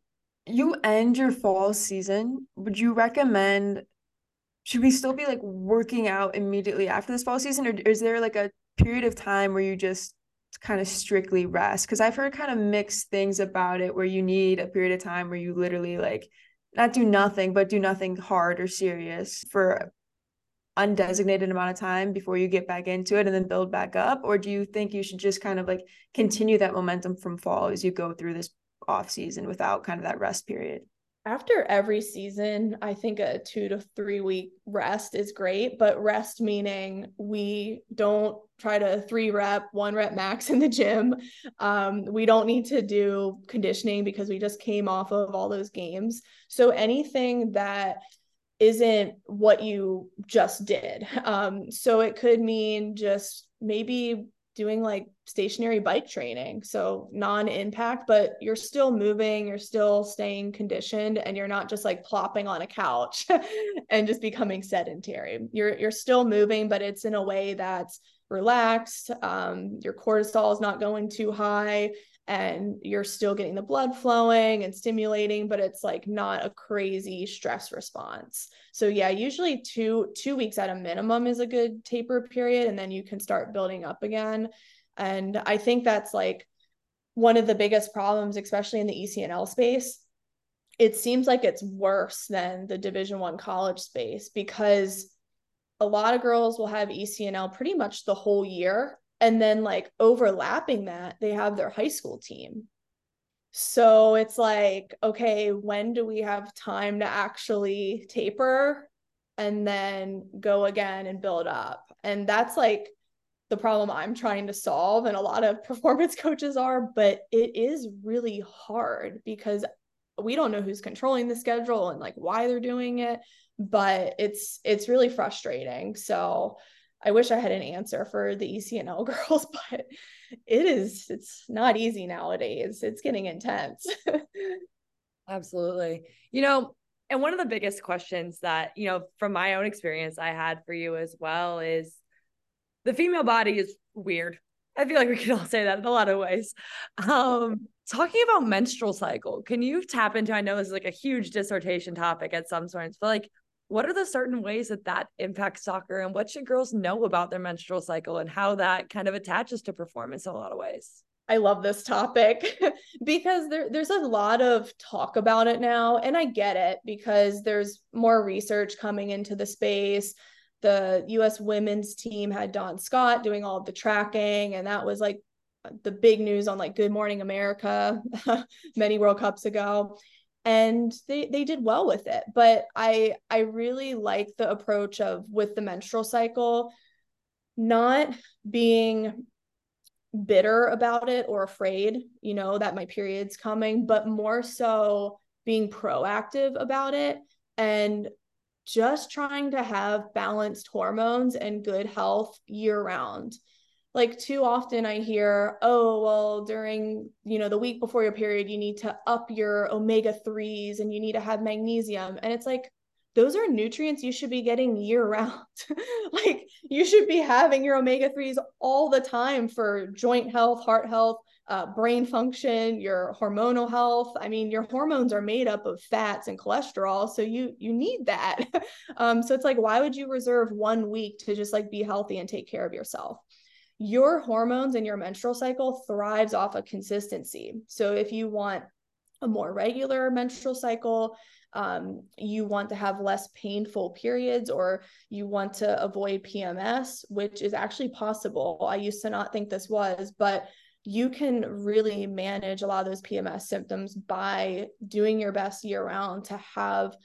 you end your fall season, would you recommend should we still be like working out immediately after this fall season or is there like a period of time where you just kind of strictly rest because i've heard kind of mixed things about it where you need a period of time where you literally like not do nothing but do nothing hard or serious for undesignated amount of time before you get back into it and then build back up? Or do you think you should just kind of like continue that momentum from fall as you go through this off season without kind of that rest period? After every season i think a 2 to 3 week rest is great but rest meaning we don't try to 3 rep 1 rep max in the gym. Um, we don't need to do conditioning because we just came off of all those games. So anything that isn't what you just did. Um, so it could mean just maybe doing like stationary bike training. So non impact, but you're still moving, you're still staying conditioned, and you're not just like plopping on a couch (laughs) and just becoming sedentary. You're, you're still moving, but it's in a way that's relaxed. Um, your cortisol is not going too high and you're still getting the blood flowing and stimulating but it's like not a crazy stress response so yeah usually two two weeks at a minimum is a good taper period and then you can start building up again and i think that's like one of the biggest problems especially in the ecnl space it seems like it's worse than the division one college space because a lot of girls will have ecnl pretty much the whole year and then like overlapping that they have their high school team. So it's like okay when do we have time to actually taper and then go again and build up? And that's like the problem i'm trying to solve and a lot of (laughs) performance coaches are but it is really hard because we don't know who's controlling the schedule and like why they're doing it but it's it's really frustrating so I wish I had an answer for the ECNL (laughs) girls, but it is it's not easy nowadays. It's getting intense. (laughs) Absolutely. You know, and one of the biggest questions that, you know, from my own experience I had for you as well is the female body is weird. I feel like we can all say that in a lot of ways. Um, talking about menstrual cycle, can you tap into? I know this is like a huge dissertation topic at some points, but like, what are the certain ways that that impacts soccer and what should girls know about their menstrual cycle and how that kind of attaches to performance in a lot of ways I love this topic (laughs) because there, there's a lot of talk about it now. And I get it because there's more research coming into the space. The US women's team had Dawn Scott doing all of the tracking, and that was like the big news on like Good Morning America (laughs) many World Cups ago and they they did well with it. But i i really like the approach of with the menstrual cycle not being bitter about it or afraid you know that my period's coming but more so being proactive about it and just trying to have balanced hormones and good health year round like too often I hear, oh, well, during, you know, the week before your period, you need to up your omega 3s and you need to have magnesium. And it's like, those are nutrients you should be getting year round. (laughs) like you should be having your omega 3s all the time for joint health, heart health, uh, brain function, your hormonal health. I mean, your hormones are made up of fats and cholesterol, so you you need that. (laughs) um, so it's like, why would you reserve one week to just like be healthy and take care of yourself? Your hormones and your menstrual cycle thrives off of consistency. So if you want a more regular menstrual cycle, um, you want to have less painful periods or you want to avoid PMS, which is actually possible. I used to not think this was, but you can really manage a lot of those PMS symptoms by doing your best year round to have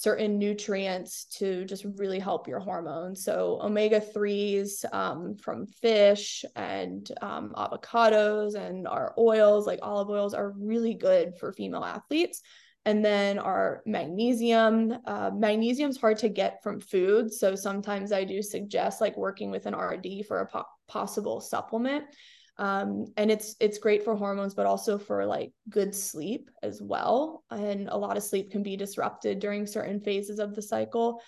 certain nutrients to just really help your hormones. So, omega 3s um, from fish and um, avocados and our oils, like olive oils, are really good for female athletes. And then our magnesium. Uh, magnesium is hard to get from food. So, sometimes I do suggest like working with an RD for a po- possible supplement um, and it's it's great for hormones but also for like good sleep as well. And a lot of sleep can be disrupted during certain phases of the cycle.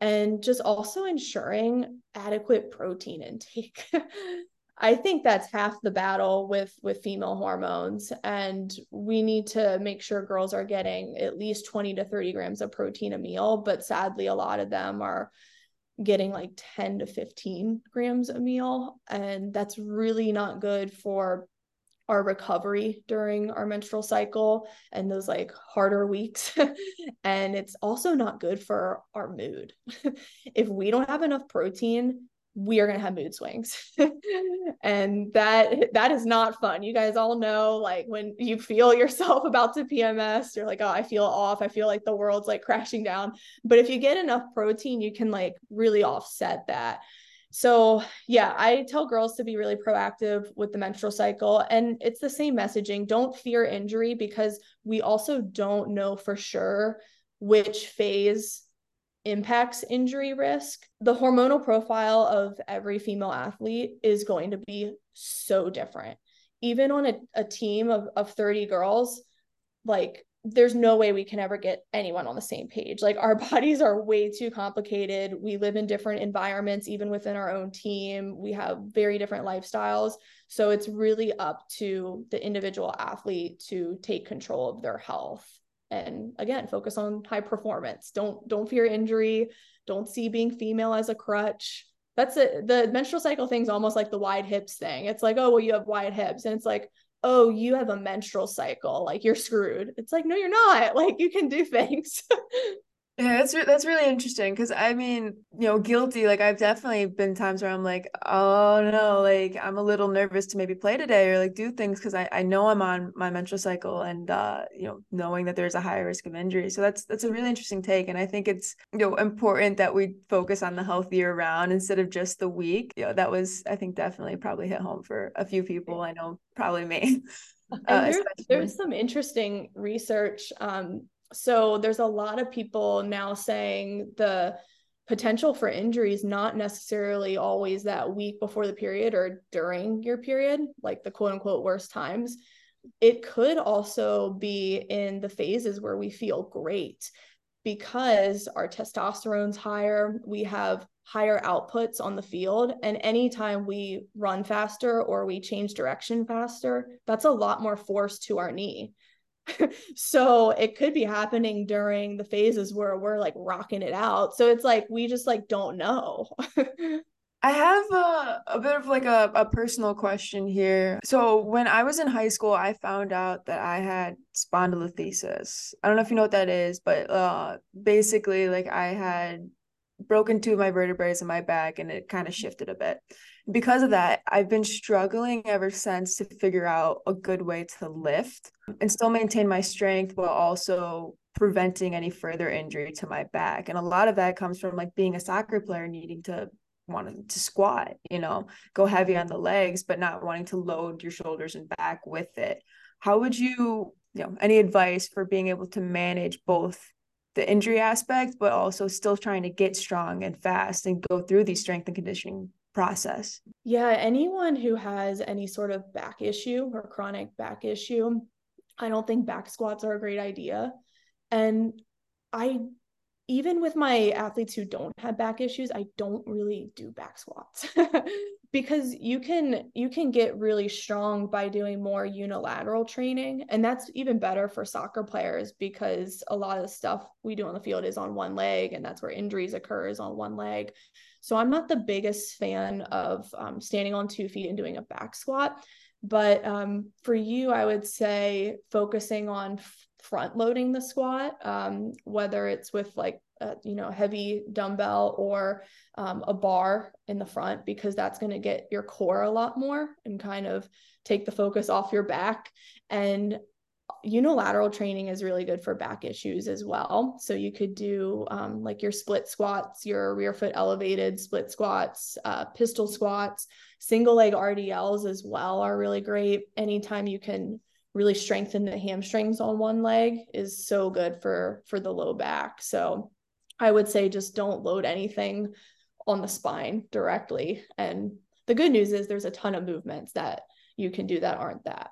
And just also ensuring adequate protein intake. (laughs) I think that's half the battle with with female hormones. And we need to make sure girls are getting at least 20 to 30 grams of protein a meal but sadly a lot of them are getting like 10 to 15 grams a meal. And that's really not good for our recovery during our menstrual cycle and those like harder weeks. (laughs) and it's also not good for our mood. (laughs) if we don't have enough protein, we are going to have mood swings. (laughs) And that that is not fun. You guys all know like when you feel yourself (laughs) about to pms you're like oh i feel off. I feel like the world's like crashing down. But if you get enough protein you can like really offset that. So yeah i tell girls to be really proactive with the menstrual cycle and it's the same messaging. Don't fear injury because we also don't know for sure which phase impacts injury risk. The hormonal profile of every female athlete is going to be so different. Even on a, a team of, of 30 girls, like there's no way we can ever get anyone on the same page. Like our (laughs) bodies are way too complicated. We live in different environments, even within our own team. We have very different lifestyles. So it's really up to the individual athlete to take control of their health and again focus on high performance. Don't don't fear injury. Don't see being female as a crutch. That's it. The menstrual cycle thing's almost like the wide hips thing. It's like oh well you have wide hips. And it's like oh you have a menstrual cycle like you're screwed. It's like no you're not. (laughs) Like you can do things (laughs) Yeah, that's re- that's really interesting because I mean, you know, guilty. Like I've definitely been times where I'm like, oh no, like I'm a little nervous to maybe play today or like do things because I I know I'm on my menstrual cycle and uh you know knowing that there's a higher risk of injury. So that's that's a really interesting take, and I think it's you know important that we focus on the health year round instead of just the week. You know, that was I think definitely probably hit home for a few people. I know probably me. (laughs) Uh, there's, there's some interesting research um, so there's a lot of people now saying the potential for injuries not necessarily always that week before the period or during your period like the quote unquote worst times. It could also be in the phases where we feel great because our testosterone's higher we have higher outputs on the field and anytime we run faster or we change direction faster that's a lot more force to our knee (laughs) so it could be happening during the phases where we're like rocking it out. So it's like we just like don't know. (laughs) I have a, a bit of like a, a personal question here. So when I was in high school, I found out that I had spondylolisthesis. I don't know if you know what that is, but uh basically like I had broken two of my vertebrae in my back and it kind of shifted a bit because of that, I've been struggling ever since to figure out a good way to lift and still maintain my strength while also preventing any further injury to my back. And a lot of that comes from like being a soccer player needing to wanting to squat, you know, go heavy on the legs, but not wanting to load your shoulders and back with it. How would you, you know, any advice for being able to manage both the injury aspect, but also still trying to get strong and fast and go through these strength and conditioning process? Yeah, anyone who has any sort of back issue or chronic back issue, I don't think back squats are a great idea. And I even with my athletes who don't have back issues, I don't really do back squats (laughs) because you can you can get really strong by doing more unilateral training and that's even better for soccer players because a lot of the stuff we do on the field is on one leg and that's where injuries occur is on one leg. So I'm not the biggest fan of um, standing on two feet and doing a back squat. But um, for you, I would say focusing on front loading the squat, um, whether it's with like a, you know heavy dumbbell or um, a bar in the front, because that's going to get your core a lot more and kind of take the focus off your back. And unilateral training is really good for back issues as well. So you could do um, like your split squats, your rear foot elevated split squats, uh, pistol squats, single leg RDLs as well are really great. Anytime you can really strengthen the hamstrings on one leg is so good for for the low back so i would say just don't load anything on the spine directly and the good news is there's a ton of movements that you can do that aren't that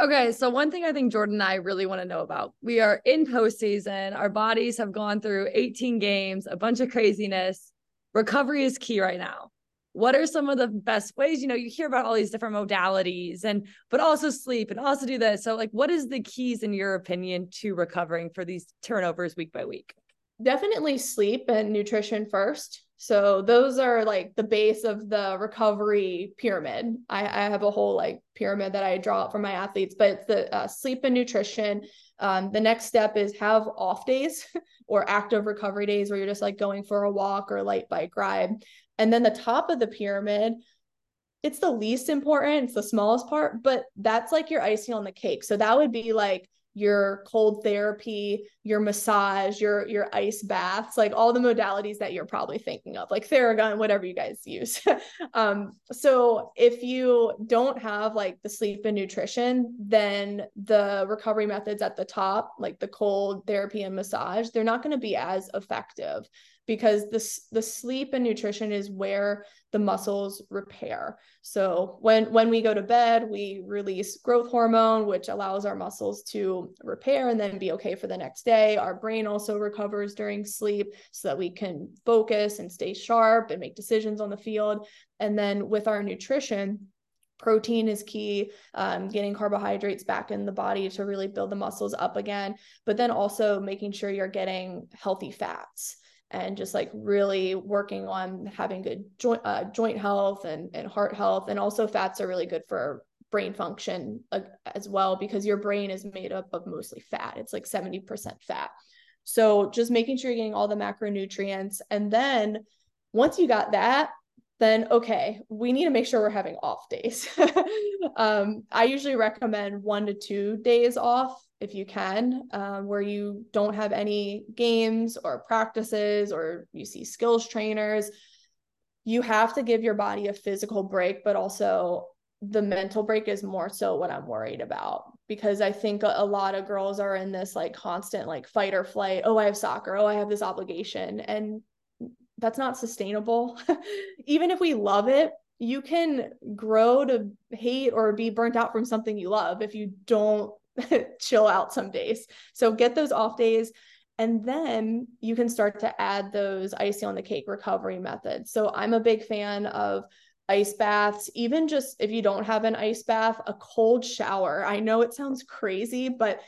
Okay, so one thing I think Jordyn and I really want to know about. We are in postseason. Our bodies have gone through 18 games, a bunch of craziness. Recovery is key right now. What are some of the best ways? You know you hear about all these different modalities and but also sleep and also do this. So like what is the keys in your opinion to recovering for these turnovers week by week? Definitely sleep and nutrition first so those are like the base of the recovery pyramid. I, I have a whole like pyramid that i draw up for my athletes but it's the uh, sleep and nutrition. Um, the next step is have off days (laughs) or active recovery days where you're just like going for a walk or light bike ride. And then the top of the pyramid, it's the least important, it's the smallest part, but that's like your icing on the cake. So that would be like your cold therapy, your massage, your your ice baths, like all the modalities that you're probably thinking of, like Theragun, whatever you guys use. (laughs) um, so if you don't have like the sleep and nutrition, then the recovery methods at the top, like the cold therapy and massage, they're not going to be as effective because the, the sleep and nutrition is where the muscles repair. So when when we go to bed, we release growth hormone, which allows our muscles to repair and then be okay for the next day. Our brain also recovers during sleep so that we can focus and stay sharp and make decisions on the field. And then with our nutrition, protein is key um, getting carbohydrates back in the body to really build the muscles up again but then also making sure you're getting healthy fats and just like really working on having good joint uh, joint health and and heart health. And also fats are really good for brain function uh, as well because your brain is made up of mostly fat. It's like 70% fat. So just making sure you're getting all the macronutrients. And then once you got that then okay, we need to make sure we're having off days. (laughs) um, I usually recommend one to two days off if you can, um, where you don't have any games or practices or you see skills trainers. You have to give your body a physical break, but also the mental break is more so what I'm worried about because I think a, a lot of girls are in this like constant like fight or flight. Oh, I have soccer. Oh, I have this obligation. And that's not sustainable. (laughs) Even if we love it, you can grow to hate or be burnt out from something you love if you don't (laughs) chill out some days. So get those off days. And then you can start to add those icing on the cake recovery methods. So I'm a big fan of ice baths, even just if you don't have an ice bath, a cold shower. I know it sounds crazy, but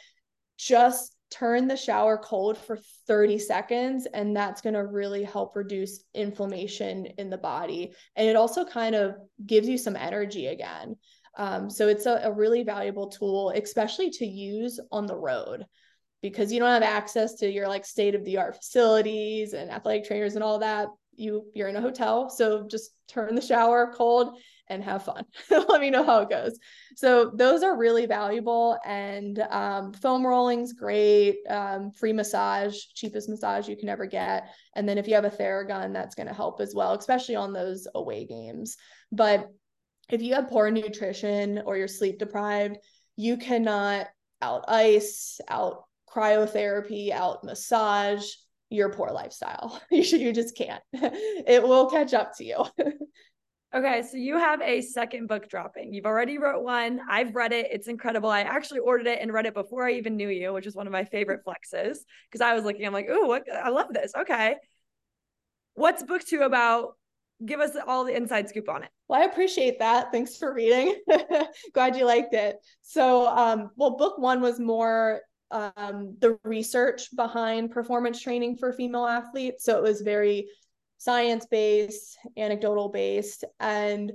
just turn the shower cold for 30 seconds and that's going to really help reduce inflammation in the body and it also kind of gives you some energy again um, so it's a, a really valuable tool especially to use on the road because you don't have access to your like state of the art facilities and athletic trainers and all that you you're in a hotel so just turn the shower cold and have fun. (laughs) Let me know how it goes. So those are really valuable. And um, foam rolling's great. Um, free massage, cheapest massage you can ever get. And then if you have a Theragun, that's going to help as well, especially on those away games. But if you have poor nutrition or you're sleep deprived, you cannot out ice, out cryotherapy, out massage your poor lifestyle. (laughs) You should, you just can't. (laughs) it will catch up to you. (laughs) Okay, so you have a second book dropping. You've already wrote one. I've read it. It's incredible. I actually ordered it and read it before I even knew you, which is one of my favorite flexes. Because I was looking, I'm like, oh, what I love this. Okay. What's book two about? Give us all the inside scoop on it. Well, I appreciate that. Thanks for reading. (laughs) Glad you liked it. So, um, well, book one was more um, the research behind performance training for female athletes. So it was very science based, anecdotal based, and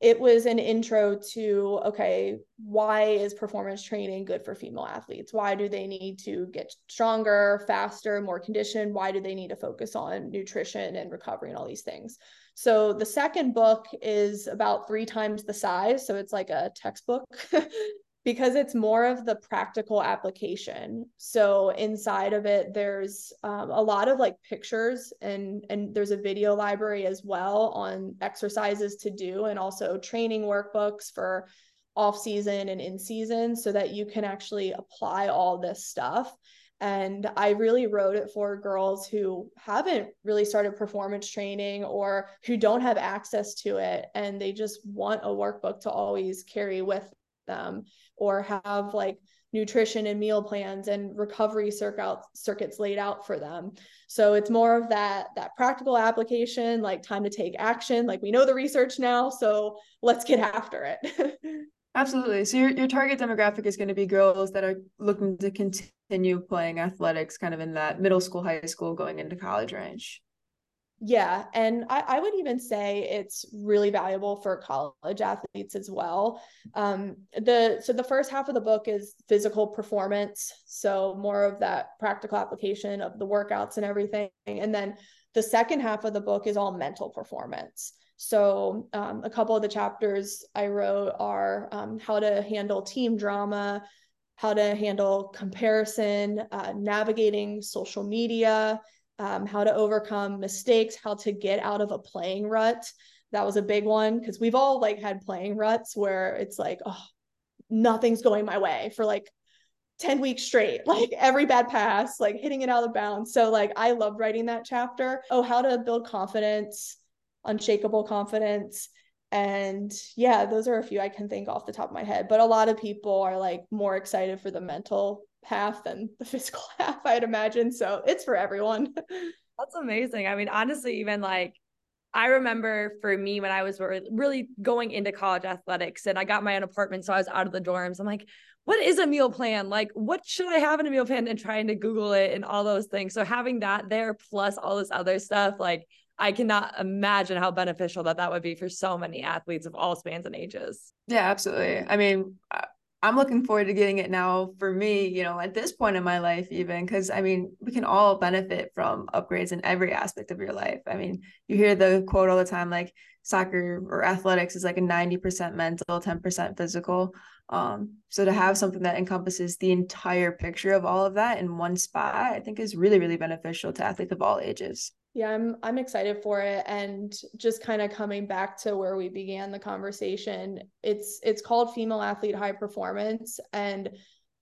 it was an intro to okay, why is performance training good for female athletes? Why do they need to get stronger, faster, more conditioned? Why do they need to focus on nutrition and recovery and all these things? So the second book is about three times the size. So it's like a textbook (laughs) because it's more of the practical application so inside of it there's um, a lot of like pictures and and there's a video library as well on exercises to do and also training workbooks for off season and in season so that you can actually apply all this stuff and I really wrote it for girls who haven't really started performance training or who don't have access to it. And they just want a workbook to always carry with them or have like nutrition and meal plans and recovery circuit, circuits laid out for them. So it's more of that that practical application like time to take action. Like we know the research now so let's get after it (laughs) absolutely so your, your target demographic is going to be girls that are looking to continue playing athletics kind of in that middle school high school going into college range yeah. And I, I, would even say it's really valuable for college athletes as well. Um, the so the first half of the book is physical performance. So more of that practical application of the workouts and everything. And then the second half of the book is all mental performance. So um, a couple of the chapters I wrote are um, how to handle team drama, how to handle comparison, uh, navigating social media, um, how to overcome mistakes, how to get out of a playing rut. That was a big one because we've all like had playing ruts where it's like, oh, nothing's going my way for like 10 weeks straight, (laughs) like every bad pass, like hitting it out of bounds. So, like, I loved writing that chapter. Oh, how to build confidence, unshakable confidence. And yeah, those are a few I can think off the top of my head. But a lot of people are like more excited for the mental half than the (laughs) physical half, I'd imagine. So it's for everyone. (laughs) That's amazing. I mean, honestly, even like I remember for me when I was really going into college athletics and I got my own apartment, so I was out of the dorms. I'm like, what is a meal plan? Like, what should I have in a meal plan? And trying to Google it and all those things. So having that there plus all this other stuff, like, I cannot imagine how beneficial that that would be for so many athletes of all spans and ages. Yeah, absolutely. I mean, I'm looking forward to getting it now for me, you know, at this point in my life, even because I mean, we can all benefit from upgrades in every aspect of your life. I mean, you hear the quote all the time like soccer or athletics is like a 90% mental, 10% physical. Um, so to have something that encompasses the entire picture of all of that in one spot, I think is really, really beneficial to athletes of all ages. Yeah, I'm I'm excited for it and just kind of coming back to where we began the conversation. It's it's called Female Athlete High Performance and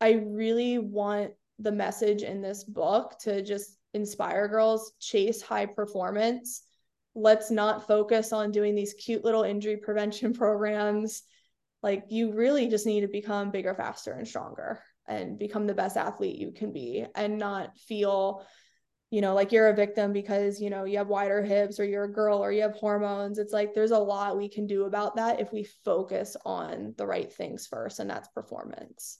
I really want the message in this book to just inspire girls chase high performance. Let's not focus on doing these cute little injury prevention (laughs) programs. Like you really just need to become bigger, faster and stronger and become the best athlete you can be and not feel you know, like you're a victim because, you know, you have wider hips or you're a girl or you have hormones. It's like there's a lot we can do about that if we focus on the right things first, and that's performance.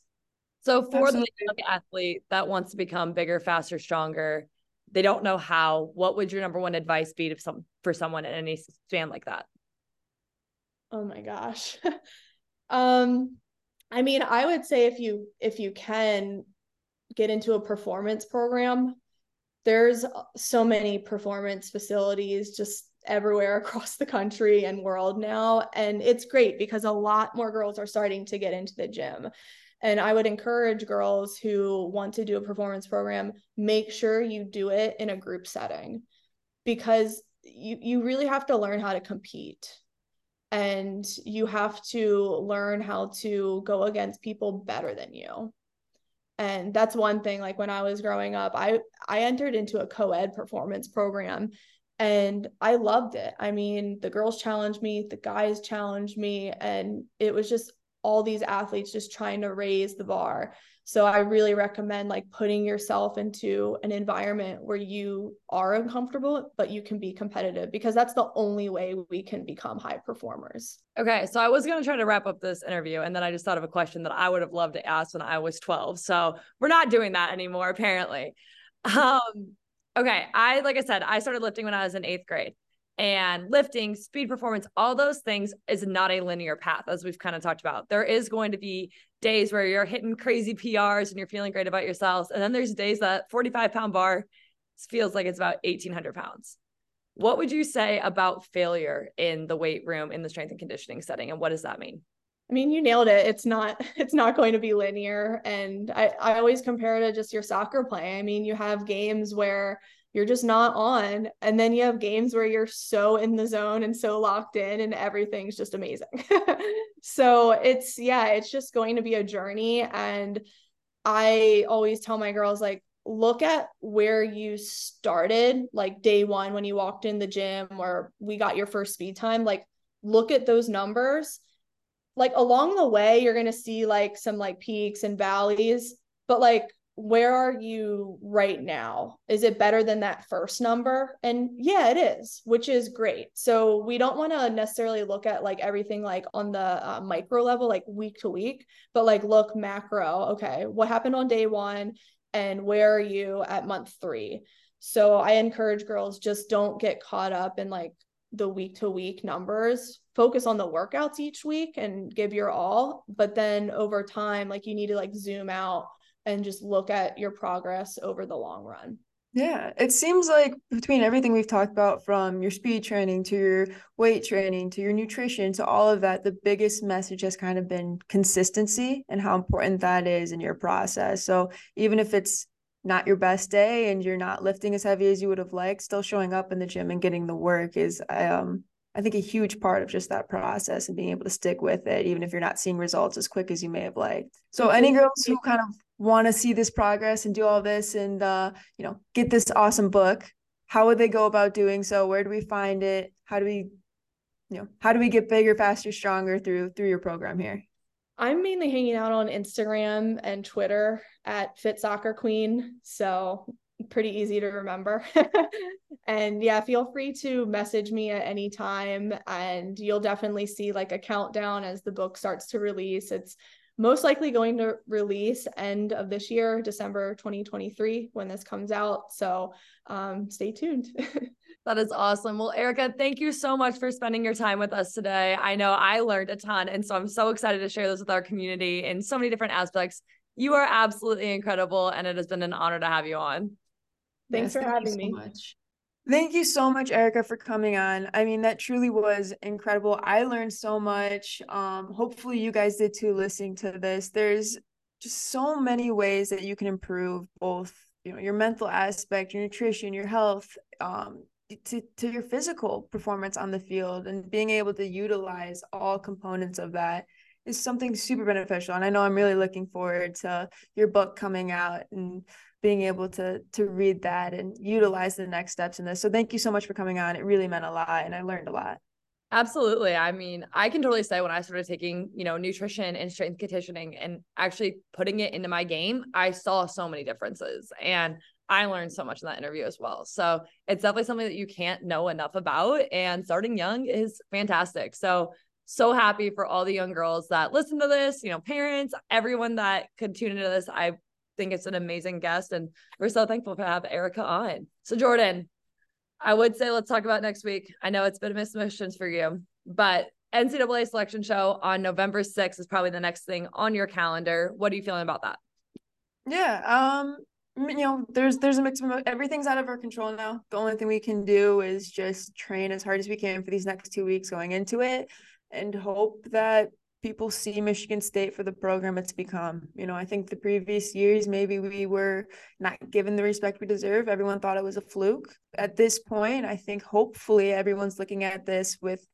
So for Absolutely. the young athlete that wants to become bigger, faster, stronger, they don't know how, what would your number one advice be to some for someone in any span like that? Oh my gosh. (laughs) um, I mean, I would say if you if you can get into a performance program there's uh, so many performance facilities just everywhere (laughs) across the country and world now and it's great because a lot more girls are starting to get into the gym. And i would encourage girls who want to do a performance program make sure you do it in a group setting because you you really have to learn how to compete and you have to learn how to go against people better than you and that's one thing like when i was growing up i i entered into a co-ed performance program and I loved it. I mean, the girls challenged me, the guys challenged me, and it was just all these athletes just trying to raise the bar. So I really recommend like putting yourself into an environment where you are uncomfortable, but you can be competitive because that's the only way we can become high performers. Okay. So I was going to try to wrap up this interview and then I just thought of a question that I would have loved to ask when I was 12. So we're not doing that anymore, apparently. (laughs) Um, okay. I, like I said, I started lifting when I was in eighth grade and lifting, speed performance, all those things is not a linear path, as we've kind of talked about. There is going to be days where you're hitting crazy PRs and you're feeling great about yourselves. And then there's days that 45 pound bar feels like it's about 1800 pounds. What would you say about failure in the weight room in the strength and conditioning setting? And what does that mean? I mean, you nailed it. It's not (laughs) it's not going to be linear. And I, I always compare it to just your soccer play. I mean, you have games where you're just not on. And then you have games where you're so in the zone and so locked in and everything's just amazing. (laughs) so it's yeah, it's just going to be a journey. And I always tell my girls, like, look at where you started, like day one when you walked in the gym or we got your first speed time. Like, look at those numbers. Like along the way, you're gonna see like some like peaks and valleys, but like where are you right now? Is it better than that first number? And yeah, it is, which is great. So we don't want to necessarily look at like everything like on the uh, micro level, like week to week, but like look macro. Okay, what happened on day one? And where are you at month three? So I encourage girls just don't get caught up in like the week to week numbers. Focus on the workouts each week and give your all. But then over time, like you need to like zoom out and just look at your progress over the long run. Yeah, it seems like between everything we've talked about from your speed training to your weight training to your nutrition to all of that, the biggest message has kind of been consistency and how important that is in your process. So even if it's not your best day and you're not lifting as heavy as you would have liked, still showing up in the gym and getting the work is um I think a huge part of just that process and being able to stick with it, even if you're not seeing results as quick as you may have liked. So any girls who kind of want to see this progress and do all this and uh, you know get this awesome book how would they go about doing so? Where do we find it? How do we you know how do we get bigger faster stronger through through your program here? I'm mainly hanging out on instagram and twitter at fit soccer queen so pretty easy to remember. (laughs) And yeah feel free to message me at any time and you'll definitely see like a countdown as the book starts to release. It's most likely going to release end of this year, December 2023, when this comes out. So um, stay tuned. (laughs) That is awesome. Well, Erica, thank you so much for spending your time with us today. I know I learned a ton. And so I'm so excited to share this with our community in so many different aspects. You are absolutely incredible. And it has been an honor to have you on. Thanks yes, for thank having so me. Much. Thank you so much, Erica, for coming on. I mean, that truly was incredible. I learned so much. Um, hopefully, you guys did too listening to this. There's just so many ways that you can improve both, you know, your mental aspect, your nutrition, your health, um, to, to your physical performance on the field and being able to utilize all components of that is something super beneficial. And I know I'm really looking forward to your book coming out and being able to to read that and utilize the next steps in this. So thank you so much for coming on. It really meant a lot and I learned a lot. Absolutely. I mean, I can totally say when I started taking, you know, nutrition and strength conditioning and actually putting it into my game, I saw so many differences and I learned so much in that interview as well. So it's definitely something that you can't know enough about. And starting young is fantastic. So, so happy for all the young girls that listen to this, you know, parents, everyone that could tune into this. I think it's an amazing guest, and we're so thankful to have Erica on. So, Jordyn, I would say let's talk about next week. I know it's been a missions for you, but NCAA selection show on November 6th is probably the next thing on your calendar. What are you feeling about that? Yeah, um, you know, there's there's a mix of everything's out of our control now. The only thing we can do is just train as hard as we can for these next two weeks going into it and hope that people see Michigan State for the program it's become. You know, I think the previous years, maybe we were not given the respect we deserve. Everyone thought it was a fluke. At this point, I think hopefully everyone's looking at this with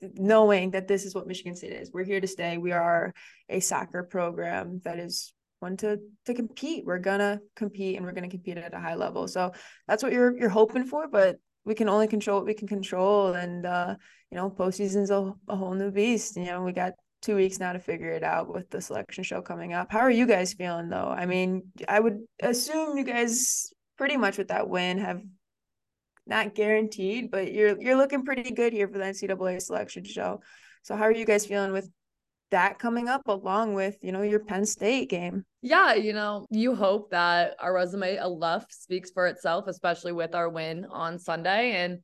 knowing that this is what Michigan State is. We're here to stay. We are a soccer program that is one to to compete. We're gonna compete and we're gonna compete at a high level. So that's what you're you're hoping for. But we can only control what we can control. And, uh, you know, postseason's a, a whole new beast. You know, we got two weeks now to figure it out with the selection show coming up. How are you guys feeling though? I mean, I would assume you guys pretty much with that win have not guaranteed, but you're you're looking pretty good here for the NCAA selection show. So how are you guys feeling with that coming up along with, you know, your Penn State game? Yeah, you know, you hope that our resume enough speaks for itself, especially with our win on Sunday. And,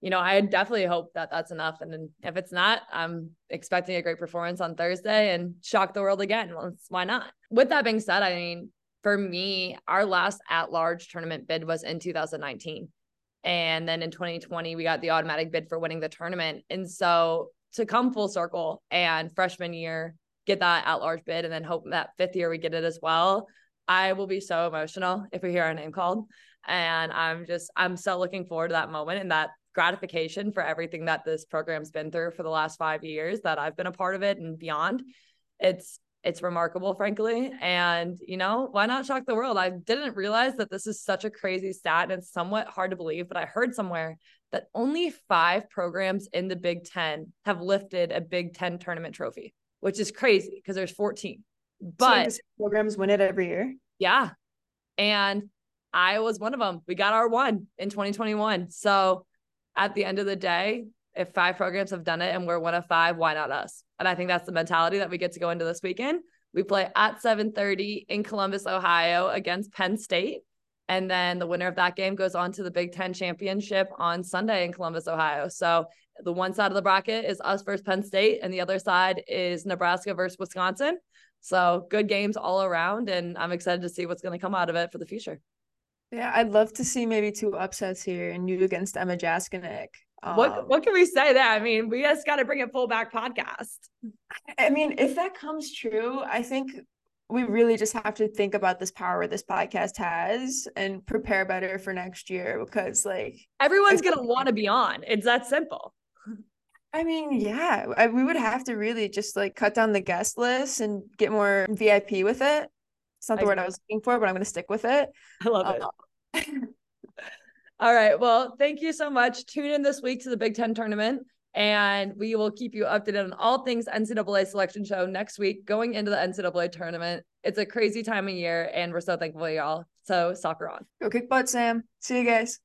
you know, I definitely hope that that's enough. And if it's not, I'm expecting a great performance on Thursday and shock the world again. Well, why not? With that being said, I mean, for me, our last at large tournament bid was in 2019. And then in 2020, we got the automatic bid for winning the tournament. And so to come full circle and freshman year, get that at large bid, and then hope that fifth year we get it as well. I will be so emotional if we hear our name called. And I'm just, I'm so looking forward to that moment and that gratification for everything that this program's been through for the last five years that I've been a part of it and beyond. It's it's remarkable, frankly. And, you know, why not shock the world? I didn't realize that this is such a crazy stat and it's somewhat hard to believe, but I heard somewhere that only five programs in the Big Ten have lifted a Big Ten tournament trophy, which is crazy because there's 14. But so programs win it every year. Yeah. And I was one of them. We got our one in 2021. So at the end of the day, if five programs have done it and we're one of five, why not us? And I think that's the mentality that we get to go into this weekend. We play at 7:30 in Columbus, Ohio against Penn State. And then the winner of that game goes on to the Big Ten championship on Sunday in Columbus, Ohio. So the one side of the bracket is us versus Penn State, and the other side is Nebraska versus Wisconsin. So good games all around, and I'm excited to see what's going to come out of it for the future. Yeah, I'd love to see maybe two upsets here and you against Emma Jaskaniec. Um, what what can we say there? I mean, we just got to bring it full back podcast. I mean, if that comes true, I think we really just have to think about this power this podcast has and prepare better for next year because like everyone's gonna want to be on. It's that simple. (laughs) I mean, yeah, I, we would have to really just like cut down the guest list and get more VIP with it. It's not the I word I was looking for, but I'm going to stick with it. I love it. Uh, (laughs) All right. Well, thank you so much. Tune in this week to the Big Ten tournament, and we will keep you updated on all things NCAA selection show next week going into the NCAA tournament. It's a crazy time of year, and we're so thankful, y'all. So, soccer on. Go kick butt, Sam. See you guys.